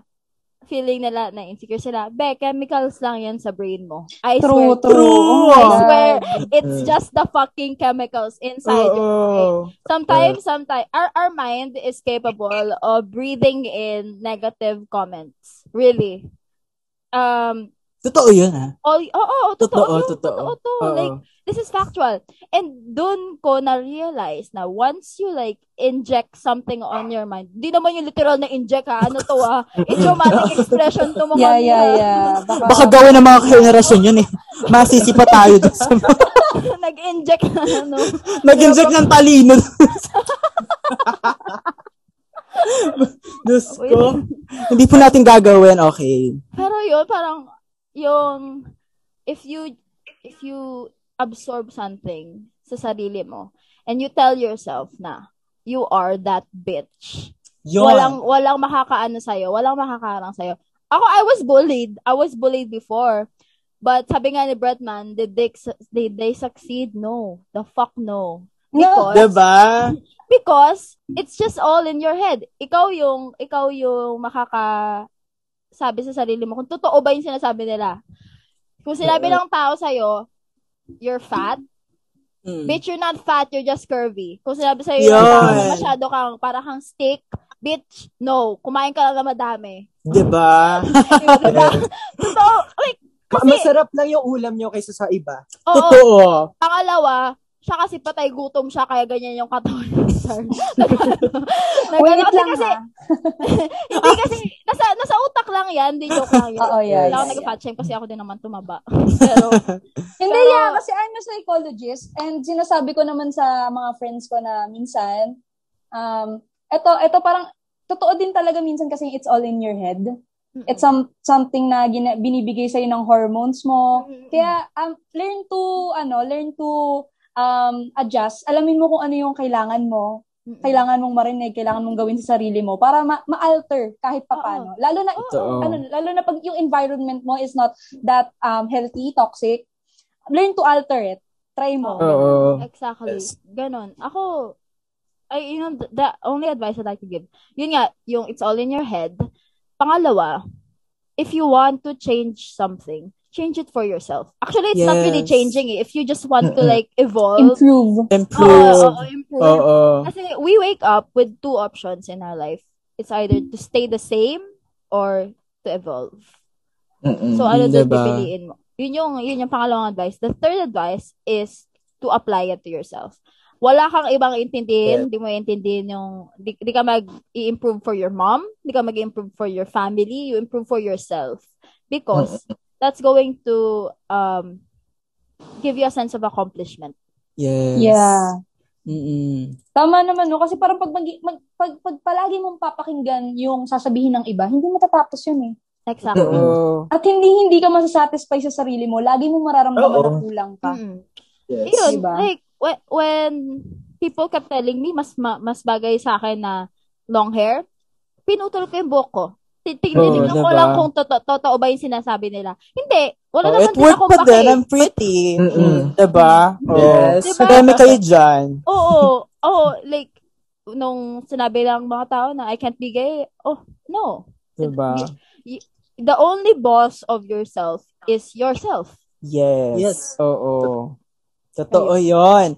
feeling nila na insecure sila, be, chemicals lang yan sa brain mo. I True, swear. true. Oh my I swear, it's just the fucking chemicals inside your brain. Sometimes, sometimes, our, our mind is capable of breathing in negative comments. Really. Um, Totoo yun, ha? all, oo, oh, oh, totoo, Totoo, yun, totoo. totoo to. Oo. Like, this is factual. And dun ko na-realize na once you like inject something on your mind, di naman yung literal na inject ha, ano to ah, idiomatic expression to mga Yeah, yeah, yeah. Baka, Baka gawin ng mga generasyon yun eh. Masisi pa tayo dun sa mga nag-inject na ano. nag-inject ng talino. Diyos ko. Hindi po natin gagawin, okay. Pero yun, parang, yung, if you, if you absorb something sa sarili mo, and you tell yourself na, you are that bitch. Yun. Walang, walang makakaano sa'yo, walang makakarang sa'yo. Ako, I was bullied. I was bullied before. But sabi nga ni Bretman, did they, did they succeed? No. The fuck no. No. Because, Diba? because it's just all in your head. Ikaw yung ikaw yung makaka sabi sa sarili mo kung totoo ba yung sinasabi nila. Kung sinabi ng tao sa you're fat, Mm. bitch, you're not fat, you're just curvy. Kung sinabi sa ng Yun. tao masyado kang para kang stick, bitch, no, kumain ka lang na madami. Diba? diba? Totoo, like, kasi, Masarap lang yung ulam nyo kaysa sa iba. oo, Totoo. pangalawa, siya kasi patay gutom siya, kaya ganyan yung katawan ni Sir. Nag- Wait kasi, lang kasi, ha. hindi kasi, nasa, nasa utak lang yan, hindi joke lang yun. Oo, yeah, Wala ako yeah, nag-fat shame kasi ako din naman tumaba. Pero, Hindi Pero- yeah, kasi I'm a psychologist and sinasabi ko naman sa mga friends ko na minsan, um, eto, eto parang, totoo din talaga minsan kasi it's all in your head. It's some, something na gina, binibigay sa'yo ng hormones mo. Kaya, um, learn to, ano, learn to um, adjust. Alamin mo kung ano yung kailangan mo. Mm-mm. Kailangan mong marinig, kailangan mong gawin sa sarili mo para ma- ma-alter kahit papano. Lalo na, Totoo. ano, lalo na pag yung environment mo is not that um, healthy, toxic, learn to alter it. Try mo. Oo. Exactly. Yes. Ganon. Ako, I, you know, the, the only advice I'd like to give, yun nga, yung it's all in your head. Pangalawa, if you want to change something, change it for yourself. Actually, it's not really Yes. changing it. If you just want to Mm-mm. like evolve, Improve. Improve. Oo, oo, improve. Oo. Kasi we wake up with two options in our life. It's either to stay the same or to evolve. So, ano doon Diba? pipiliin mo? Yun yung, yun yung pangalawang advice. The third advice is to apply it to yourself. Wala kang ibang intindihin, hindi mo intindihin yung, di, di ka mag-i-improve for your mom, di ka mag-improve for your family, you improve for yourself. Because that's going to um give you a sense of accomplishment. Yes. Yeah. Mm-mm. Tama naman, no? Kasi parang pag, mag, mag, pag, pag palagi mong papakinggan yung sasabihin ng iba, hindi matatapos yun eh. Exactly. Oo. At hindi hindi ka masasatisfy sa sarili mo. Lagi mo mararamdaman na kulang ka. Mm. Yes. Yun, Diba? like, when, when people kept telling me, mas ma- mas bagay sa akin na long hair, pinutol ko yung buhok ko. Titignan ko diba? lang kung totoo totoo ba yung sinasabi nila. Hindi. Wala Oh, naman it din worked akong pa pake. din. I'm pretty. Mm-mm. Mm, diba? Oo. Yes. Diba? Dami kayo dyan. Oo. Oo. Like, nung sinabi lang mga tao na I can't be gay, oh, no. Diba? The only boss of yourself is yourself. Yes. Yes. Oo. Totoo yon.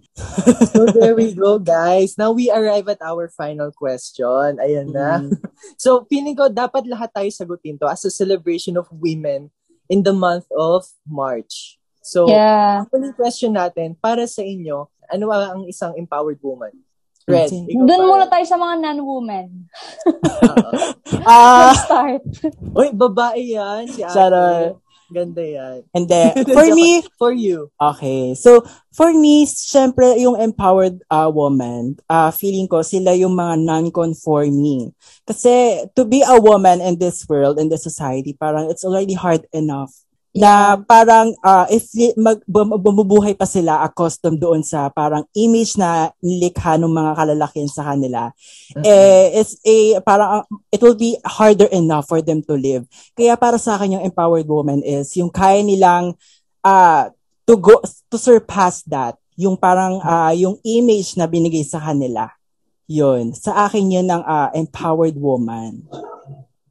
So there we go, guys. Now we arrive at our final question. Ayan na. Mm. So, feeling ko dapat lahat tayo sagutin to as a celebration of women in the month of March. So, Yeah. ang question natin, para sa inyo, ano ba ang isang empowered woman? Red, Okay. ikaw Doon muna tayo sa mga non-women. Ah, Start. Uy, babae yan. Si ate. Ganda yan. hindi. For me, For you. Okay. So, for me, syempre, yung empowered uh, woman, uh, feeling ko sila yung mga non-conforming. Kasi, to be a woman in this world, in this society, parang it's already hard enough. Na parang, uh, if mag, bum- bumubuhay pa sila accustomed doon sa parang image na nilikha ng mga kalalakihan sa kanila, eh, it's a, parang, uh, it will be harder enough for them to live. Kaya para sa akin, yung empowered woman is yung kaya nilang uh, to go to surpass that yung parang ah, yung image na binigay sa kanila Yun. Sa akin yun ang ah, empowered woman.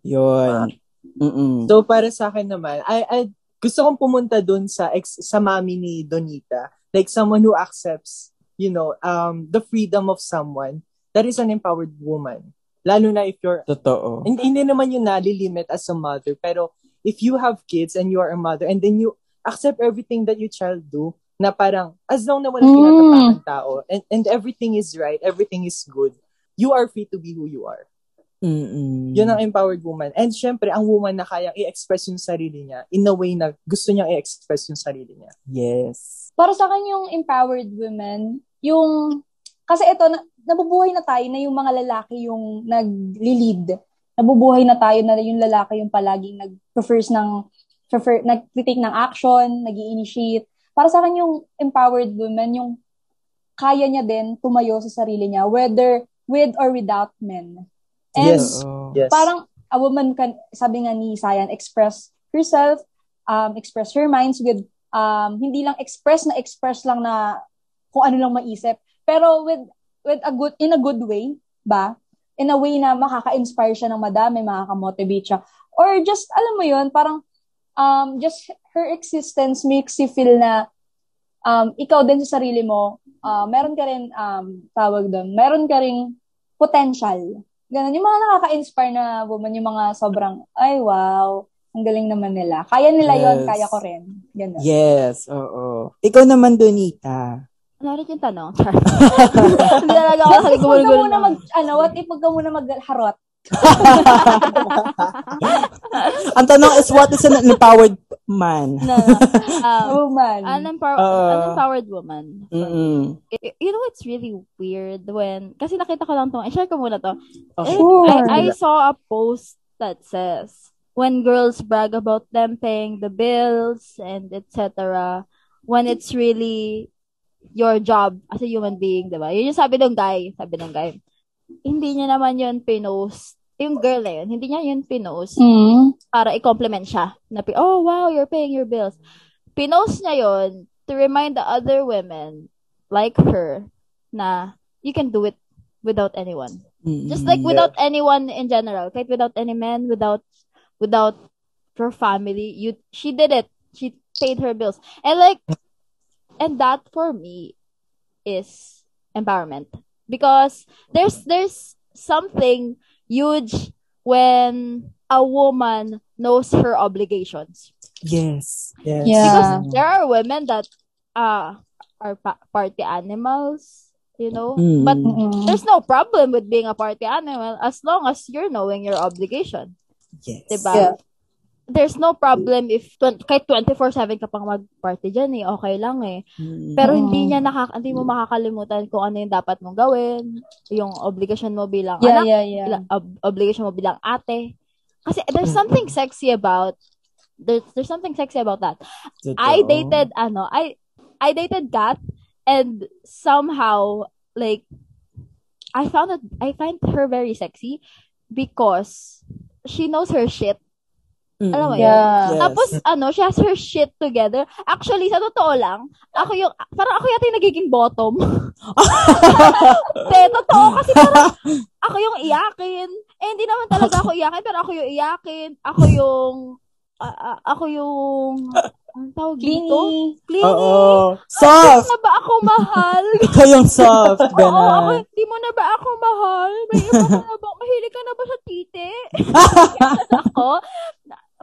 Yun. Mm-mm. So, para sa akin naman, I, I, gusto kong pumunta dun sa ex, sa mami ni Donita. Like, someone who accepts, you know, um, the freedom of someone. That is an empowered woman. Lalo na if you're, Totoo. hindi, hindi naman yun nalilimit as a mother, pero if you have kids and you are a mother and then you accept everything that your child do, na parang, as long na walang Mm. tinatapakang tao, and, and everything is right, everything is good, you are free to be who you are. Mm-mm. Yun ang empowered woman. And syempre, ang woman na kayang i-express yung sarili niya in a way na gusto niyang i-express yung sarili niya. Yes. Para sa akin yung empowered women, yung, kasi ito, na, nabubuhay na tayo na yung mga lalaki yung nag-lead. Nabubuhay na tayo na yung lalaki yung palaging nag-prefers ng, prefer, nag-take ng action, nag initiate Para sa akin yung empowered woman, yung kaya niya din tumayo sa sarili niya, whether with or without men. And Yes. Parang a woman can, sabi nga ni Sayan, express herself, um, express her minds with, um, hindi lang express na express lang na kung ano lang maisip, pero with, with a good, in a good way, ba? In a way na makaka-inspire siya ng madami, makaka-motivate siya. Or just, alam mo yun, parang, um, just her existence makes you feel na, um, ikaw din sa sarili mo, uh, meron ka rin, um, tawag doon, meron ka rin potential. Ganun. Yung mga nakaka-inspire na woman, yung mga sobrang, ay wow, ang galing naman nila. Kaya nila yon Yes. kaya ko rin. Ganun. Yes, oo. Ikaw naman, Donita. Ano ulit yung tanong? Hindi talaga ako What if wag ka muna na. mag, ano, what if wag ka muna magharot? Ang tanong is, what is an empowered man? No, no. Um, Woman. an, empower- Uh, an empowered woman. Mm-mm. You know, it's really weird when, kasi nakita ko lang to, i-share ko muna to. Okay. Eh, Sure. I, I saw a post that says, when girls brag about them paying the bills and etc., when it's really your job as a human being, diba? Yun yung sabi ng guy, sabi ng guy. Hindi niya naman yun pinost. Yung girl na yun, hindi niya yun pinost Mm. para i-compliment siya. Na, oh, wow, you're paying your bills. Pinost niya yon to remind the other women like her na you can do it without anyone. Mm-mm. Just like without anyone in general. Kahit without any men, without without her family, you she did it. She paid her bills. And like and that for me is empowerment. Because there's there's something huge when a woman knows her obligations. Yes. Yes. Yeah. Because there are women that uh are pa- party animals, you know. Mm. But there's no problem with being a party animal as long as you're knowing your obligation. Yes. Diba? Yeah. There's no problem if twen- kahit 24/7 ka pang mag-party diyan eh, okay lang eh. Mm. Pero Mm. hindi niya nakaka hindi mo makakalimutan kung ano yung dapat mong gawin, yung obligation mo bilang Yeah, anak, yeah, yeah. ob- obligation mo bilang ate. Kasi there's something sexy about there's there's something sexy about that. Totoo. I dated ano, I I dated Kat and somehow like I found it I find her very sexy because she knows her shit. Mm-mm. alam mo yun? Yeah. Yes. Tapos ano, she has her shit together. Actually, sa totoo lang, ako yung parang ako yata yung nagiging bottom. Te, totoo kasi parang ako yung iyakin. Eh hindi naman talaga ako iyakin, pero ako yung iyakin. Ako yung ah, ako yung ang tawag dito? Clingy. Clingy. Oo. Soft! na ba ako mahal? Ikaw yung soft. Oo, ako, di mo na ba ako mahal? May iba ka na ba? Mahilig ka na ba sa titi? ako.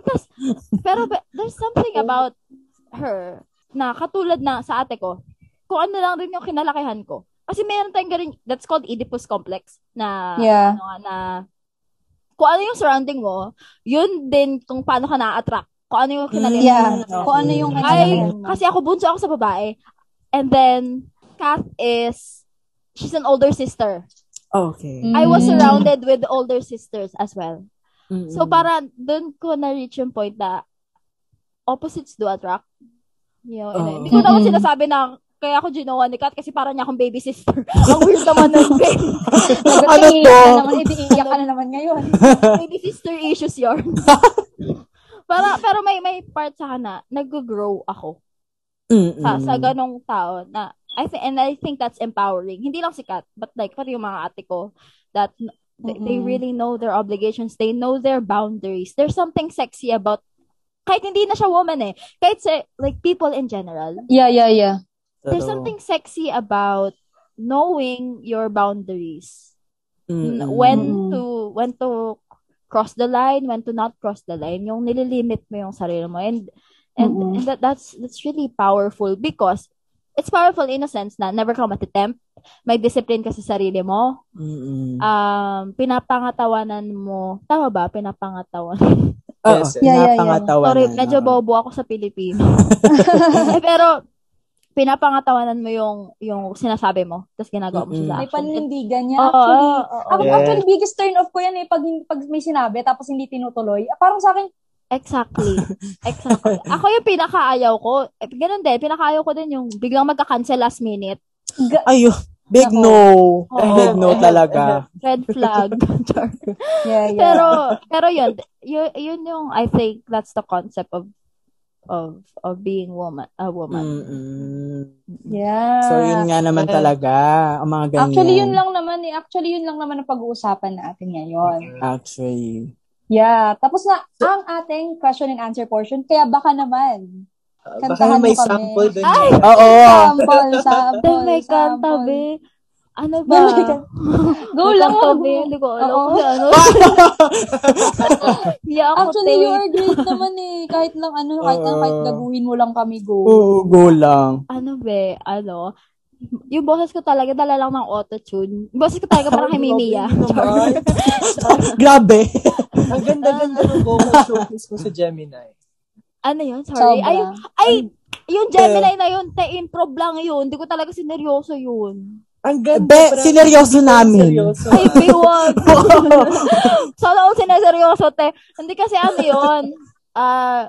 Tapos, pero there's something about her na katulad na sa ate ko, kung ano lang rin yung kinalakihan ko. Kasi meron tayong ganun, that's called Oedipus complex, na, Yeah. ano, na, kung ano yung surrounding mo, yun din kung paano ka na-attract. Kung ano yung kinalakihan Yeah. mo. Kung ano yung kinalakihan mo. kasi ako bunso ako sa babae. And then, Kath is, she's an older sister. Okay. I was Mm. surrounded with older sisters as well. Mm-mm. So, para doon ko na-reach yung point na opposites do attract. You know, Oo. Hindi ko naman Mm-mm. sinasabi na kaya ako ginawa ni Kat kasi parang niya akong baby sister. Ang weird naman nun, babe. Ano to? naman, iiyak ka na naman ngayon. baby sister issues yarn. para, pero may may part sa na nag-grow ako Mm-mm. sa, sa ganong tao na I think and I think that's empowering. Hindi lang si Kat, but like pati yung mga ate ko that they, they really know their obligations, they know their boundaries. There's something sexy about kahit hindi na siya woman eh. Kahit sa like people in general. Yeah, yeah, yeah. There's something sexy about knowing your boundaries. Mm-mm. N- When to when to cross the line, when to not cross the line. Yung nililimit mo yung sarili mo. And and, Mm-mm. and that, that's that's really powerful because it's powerful in a sense na never ka matitempt. May discipline ka sa sarili mo. Mm-mm. Um, pinapangatawanan mo. Tama ba? Pinapangatawanan. Oo, Yes. Yeah, yeah, yeah. napangatawanan. Sorry, medyo bobo ako sa Pilipino. eh, pero pinapangatawanan mo yung yung sinasabi mo tapos ginagawa mo siya sa May panindigan niya. Actually, oo, oo. ako, Yeah. actually, biggest turn off ko yan eh, pag, pag may sinabi, tapos hindi tinutuloy. Ah, Parang sa akin, Exactly. Exactly. Ako yung pinakaayaw ko. Eh, ganun din, pinakaayaw ko din yung biglang magka-cancel last minute. ga- Ayo, big Nako. no. Oo. Big no talaga. Red flag. Yeah, yeah. pero, pero yun, yun, yun yung, I think that's the concept of of of being woman a woman. Mm-mm. yeah. So, yun nga naman talaga. Ang mga ganyan. Actually, yun lang naman eh. Actually, yun lang naman ang pag-uusapan natin ngayon. Actually. Yeah. Tapos na ang ating question and answer portion. Kaya baka naman. Uh, Kantahan baka may kami. sample dun. Ay! eh. Oo. Sample, sample, Then may kanta, sample. be. Ano ba? Kanta. Go lang. kanta, be. Hindi ko alam Oo. kung ano. Hiya ako, Actually, te. you are great naman eh. Kahit lang ano, kahit, Oo. kahit gaguhin mo lang kami, go. Oo, go lang. ano be, ano, yung boses ko talaga dala lang ng auto-tune. Yung boses ko talaga parang kay Mimiya. Naman. Grabe. Ang ganda-ganda ng vocal showcase mo sa Gemini. ano yun? Sorry. Ay, ay, yung Gemini na yun, te, improv lang yun. Hindi ko talaga sineryoso yun. Ang ganda. Be, parang- sineryoso namin. Seryoso. Ay, biwag. Sana ako sineryoso, te. Hindi kasi ano yun. Ah,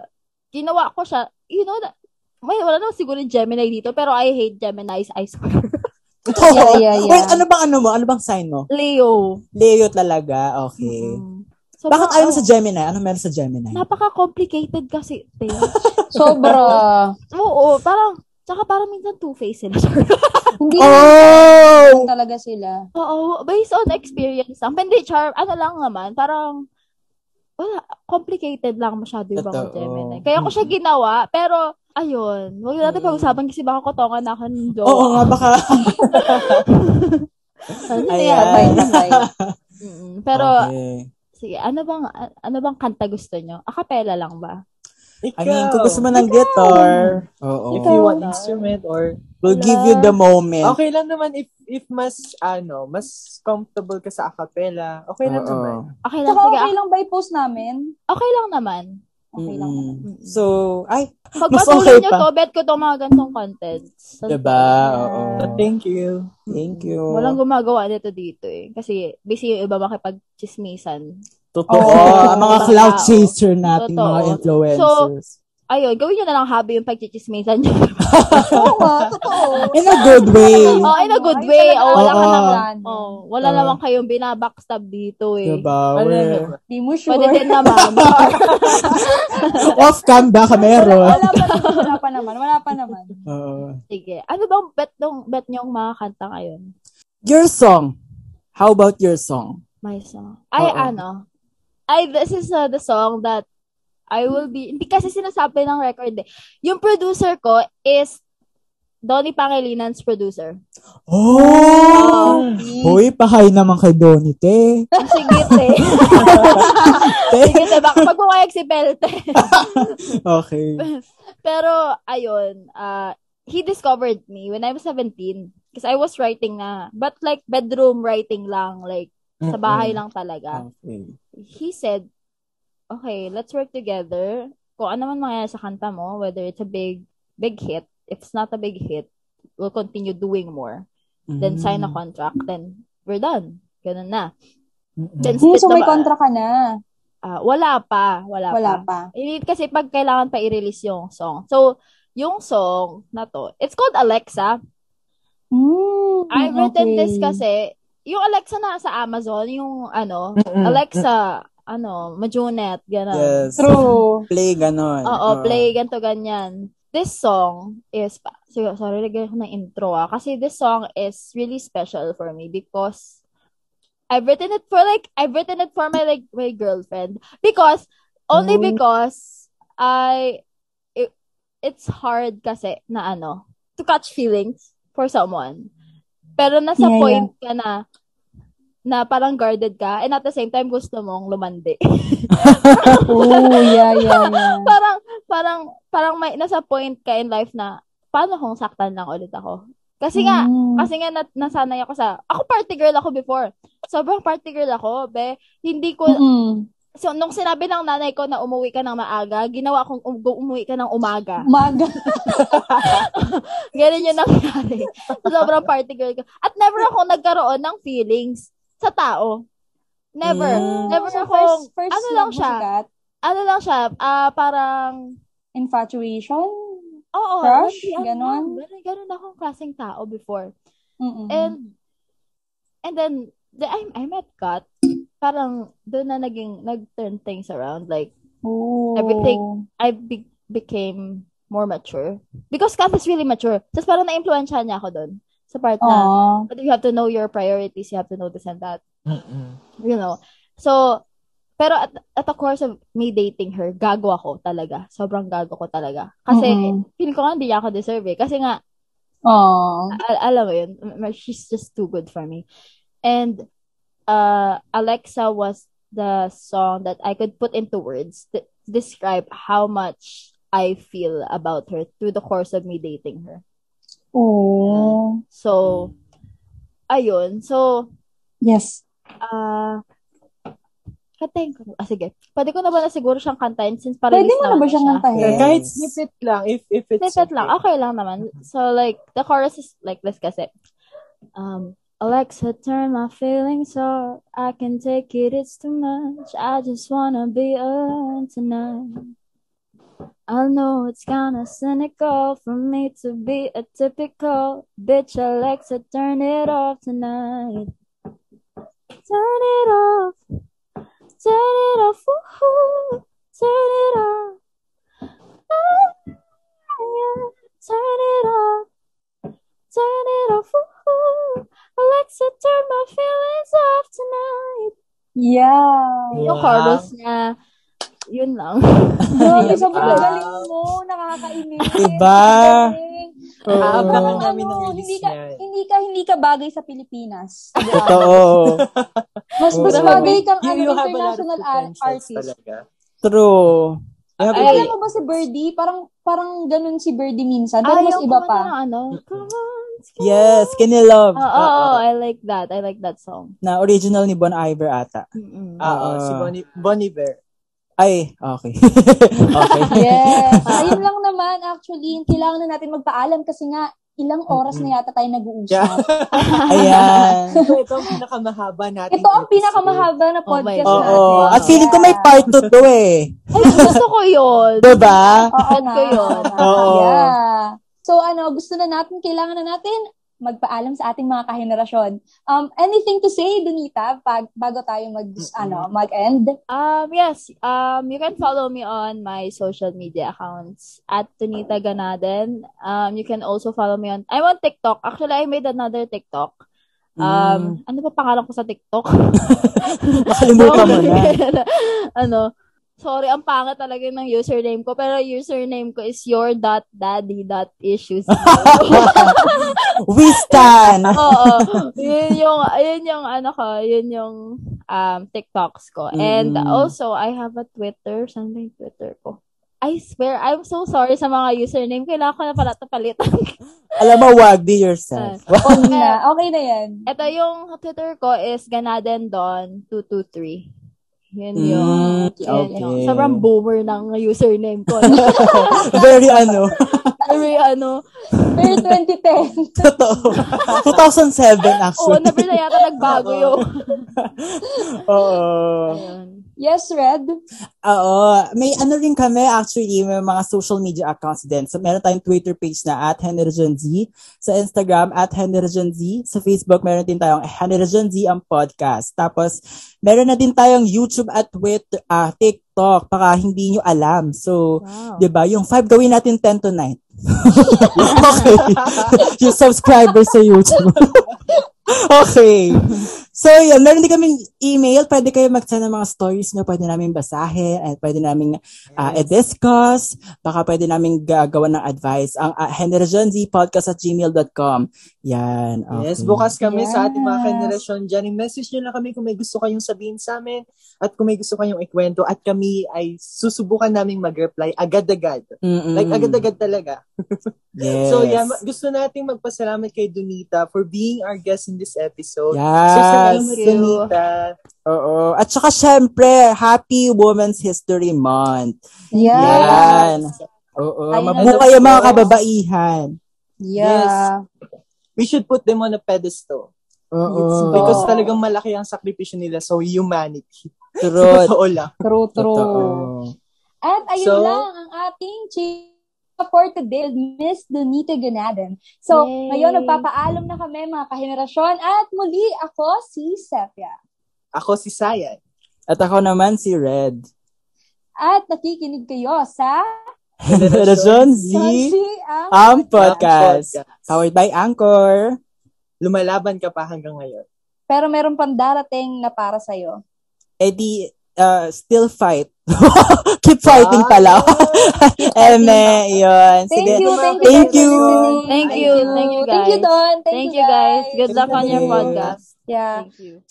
ginawa ko siya, you know, na, may wala naman siguro yung Gemini dito, pero I hate Gemini's, I swear. Yeah, yeah, yeah. Wait, ano bang ano mo? Ano bang sign mo? Leo. Leo talaga. Okay. Mm. So, Bakit ayaw mo sa Gemini? Ano meron sa Gemini? Napaka-complicated kasi, te. Sobra. Oo, parang, tsaka parang minsan two-faced sila. Hindi Oh! lang talaga sila. Oo, based on experience lang. Hindi, char, ano lang naman, parang, wala, complicated lang masyado yung mga. Gemini. Kaya ko siya ginawa, pero, ayun, huwag natin pag-usapan kasi baka kotongan na ako ng jowa. Oo nga, baka. Ano Ayan. patay. Mm, Pero, Okay. Sige, ano bang, ano bang kanta gusto nyo? Acapella lang ba? Ikaw. I mean, kung gusto mo ng guitar, oo. If you want instrument or We'll give you the moment. okay lang naman if if mas ano, mas comfortable ka sa acapella. Okay lang Oo. naman. Okay lang, Tsaka sige. okay lang ba i-post namin? Okay lang naman. Okay lang. Mm-mm. So, ay, Pag Mas patuloy okay nyo pa. to, bet ko to mga gantong contents. diba? Oo. Thank you. Thank you. Walang gumagawa nito dito eh. Kasi busy yung iba makipag-chismisan. Totoo. Oo. ang mga cloud chaser nating Totoo. mga influencers. Ayun, gawin nyo na lang hobby yung pagchichismisan nyo. Oo totoo. In a good way. oh, in a good Ay, way. Oh, wala ka naman. Oh, wala Oo. naman kayong binabackstab dito eh. Diba? Ano? Di mo sure. Pwede din naman. Off cam baka meron. Wala pa, wala pa naman. Wala pa naman. Oo. Sige. Ano bang bet nung bet nyo mga kanta ngayon? Your song. How about your song? My song. Ay, Oo. ano? Ay, this is uh, the song that I will be, hindi kasi sinasabi ng record eh. Yung producer ko is Donnie Pangelinan's producer. Oh! Hoy, pahay naman kay Donnie, te. Sige, te. Sige, te. Baka magpumayag si Pelte. Okay. Pero, ayun, uh, he discovered me when I was 17. Because I was writing na, but like bedroom writing lang, like sa bahay lang talaga. Okay. He said, okay, let's work together. Kung ano man mangyayari sa kanta mo, whether it's a big, big hit, if it's not a big hit, we'll continue doing more. Then sign a contract, then we're done. Ganun na. Then Hmm, split so may ba- kontra ka na. Ah, wala pa. Wala, Wala pa. pa. Hindi kasi pag kailangan pa i-release yung song. So, yung song na to, it's called Alexa. Hmm, I've written okay. this kasi, yung Alexa na sa Amazon, yung ano. Alexa, ano, Majunet, gano'n. Yes. True. Play ganon. Oo, play, ganto ganyan. this song is, so, sorry, lagyan ko ng intro ah. Kasi this song is really special for me because I've written it for like, I've written it for my like, my girlfriend. Because, only Oh. because, I, it, it's hard kasi na ano, to catch feelings for someone. Pero nasa Yeah, point ka na, na parang guarded ka and at the same time gusto mong lumandi. Oh, yeah, yeah, yeah. parang parang parang may nasa point ka in life na paano kung saktan lang ulit ako. Kasi nga, Mm. kasi nga nat- nasanay ako sa ako party girl ako before. Sobrang party girl ako, be. Hindi ko Mm-mm. so nung sinabi ng nanay ko na umuwi ka ng maaga, ginawa kong um, umuwi ka ng umaga. Maga. Ganun yung nangyari. Sobrang party girl ko. At never ako nagkaroon ng feelings sa tao. Never. Mm. Never So, ako, first, first ano lang siya, si Kat? ano lang siya, ah parang, Infatuation? oo, Crush? ano, Ganon? Ganun, ganun akong klaseng tao before. Mm-mm. And, and then, the, I, I met Kat, parang doon na naging, nag-turn things around. Like, oh. everything- I be- became more mature. Because Kat is really mature. Tapos parang na-influensya niya ako doon. Sa part na, Aw. but you have to know your priorities, you have to know this and that. Mm-mm. You know? So, pero at, at the course of me dating her, gago ako talaga. Sobrang gago ko talaga. Kasi, Mm-mm. feeling ko nga hindi niya ako deserve eh. Kasi nga, Aw. al- alam mo yun, m- she's just too good for me. And uh, Alexa was the song that I could put into words to describe how much I feel about her through the course of me dating her. Oh. So, ayun. So, Yes. uh, kantahin ko. Ah, sige. Pwede ko na ba na siguro siyang kantahin since para Pwede mo na ba siyang kantahin? Yeah, Yes. Kahit snippet lang, if, if it's Snippet lang. Okay lang naman. So, like, the chorus is like this kasi. Um, Alexa, turn my feelings off. I can take it, it's too much. I just wanna be alone tonight. I know it's kinda cynical for me to be a typical bitch. Alexa, turn it off tonight. Turn it off. Turn it off. Woo-hoo. Turn it off. Turn it off. Turn it off. Woo-hoo. Alexa, turn my feelings off tonight. Yeah. Yung Wow. chorus niya, yun lang. Grabe, sobrang Wow. galing mo. Nakakainis. Diba? Galing. Oo, Ah, abangan Parang namin ano, ng hindi ka, niyan. hindi ka, hindi ka bagay sa Pilipinas. Totoo. Mas, mas Oo. bagay kang You, ano, you international artist. talaga. True. You have a Ay. Alam mo ba si Birdie? Parang, parang ganun si Birdie minsan. Pero mas iba pa. ng ano. Come on, skin. Yes, Skinny Love. Oo, oh, oh, I like that. I like that song. Na original ni Bon Iver ata. Oo, Ah. si Bonnie, Bonnie Bear. Ay, okay. okay. Yes. Ayun lang naman, actually. Kailangan na natin magpaalam kasi nga, ilang oras na yata tayo nag-uusap. Yeah. Ayan. ito, ito ang pinakamahaba natin. Ito ang pinakamahaba na Oh podcast God. natin. Oo. At feeling ko may part 2 to eh. Ay, gusto ko yun. Diba? Oo Bet nga. ko yun. Oo. Yeah. So ano, gusto na natin, kailangan na natin magpaalam sa ating mga kahenerasyon. Um, anything to say, Donita, pag, bago tayo mag, ano, mag-end? Um, yes. Um, you can follow me on my social media accounts at Tunita Ganaden. Um, you can also follow me on, I'm on TikTok. Actually, I made another TikTok. Um, ano ba pangalan ko sa TikTok? Nakalimutan mo na. ano, sorry, ang pangit talaga ng username ko. Pero username ko is your.daddy.issues. We stand. Oo. Yun yung, yun yung, ano ko, yun yung um, TikToks ko. And Mm. also, I have a Twitter. Saan ba yung Twitter ko? I swear, I'm so sorry sa mga username. Kailangan ko na pala ito palitan. Alam mo, wag, be yourself. Huwag na. Okay na yan. ito yung Twitter ko is ganadendon223. Yun Mm, yun okay. yung, sobrang boomer ng username ko. Very ano. Very ano, Pero 2010. Totoo. 2007 oo, actually. never na yata nagbago yung, Oo. ayun. Yes, Red. Oo. May ano rin kami, actually, may mga social media accounts din. So, meron tayong Twitter page na at HenryJohnZ. Sa Instagram, at HenryJohnZ. Sa Facebook, meron din tayong HenryJohnZ ang podcast. Tapos, meron na din tayong YouTube at Twitter, ah, TikTok. Baka hindi nyo alam. So, Wow. 'di ba? Yung 5 gawin natin 10 tonight. okay. yung subscribers sa YouTube. okay. So, yun. Meron din kaming email. Pwede kayo mag-send ng mga stories nyo. Pwede namin basahin. At pwede namin uh, i-discuss. Baka pagawa namin gagawa ng advice. Ang uh, podcast at gmail.com. Yan. Okay. Yes, bukas kami sa ating mga Yes. generasyon dyan. I-message nyo lang kami kung may gusto kayong sabihin sa amin at kung may gusto kayong ikwento at kami ay susubukan naming mag-reply agad-agad. Mm-mm. Like, agad-agad talaga. Yes. So, yeah, gusto nating magpasalamat kay Donita for being our guest in this episode. Yes. So, Thank you. Donita. Oo. At saka syempre, Happy Women's History Month. Yeah. Yan. Oo. Ayun Mabuhay ang mga kababaihan. Yeah. We should put them on a pedestal. Oo. Because talagang malaki ang sakripisyo nila sa humanity. Totoo lang. True, true. Totoo. At ayun So- lang ang ating chika for today, Miss Donita Ganaden. So, Yay. ngayon nagpapaalam na kami mga kahenerasyon at muli ako si Sepia. Ako si Sayan. At ako naman si Red. At nakikinig kayo sa Generation Z, ang podcast. Powered by Anchor. Lumalaban ka pa hanggang ngayon. Pero meron pang darating na para sa'yo. Eh di, uh, still fight. Keep fighting Ah. pala. Eme, yun. Thank you, thank you. Thank guys you. Thank you, thank you, Thank you, guys. Don. Thank, Thank you guys. Good luck on your you. podcast. Yeah. Thank you.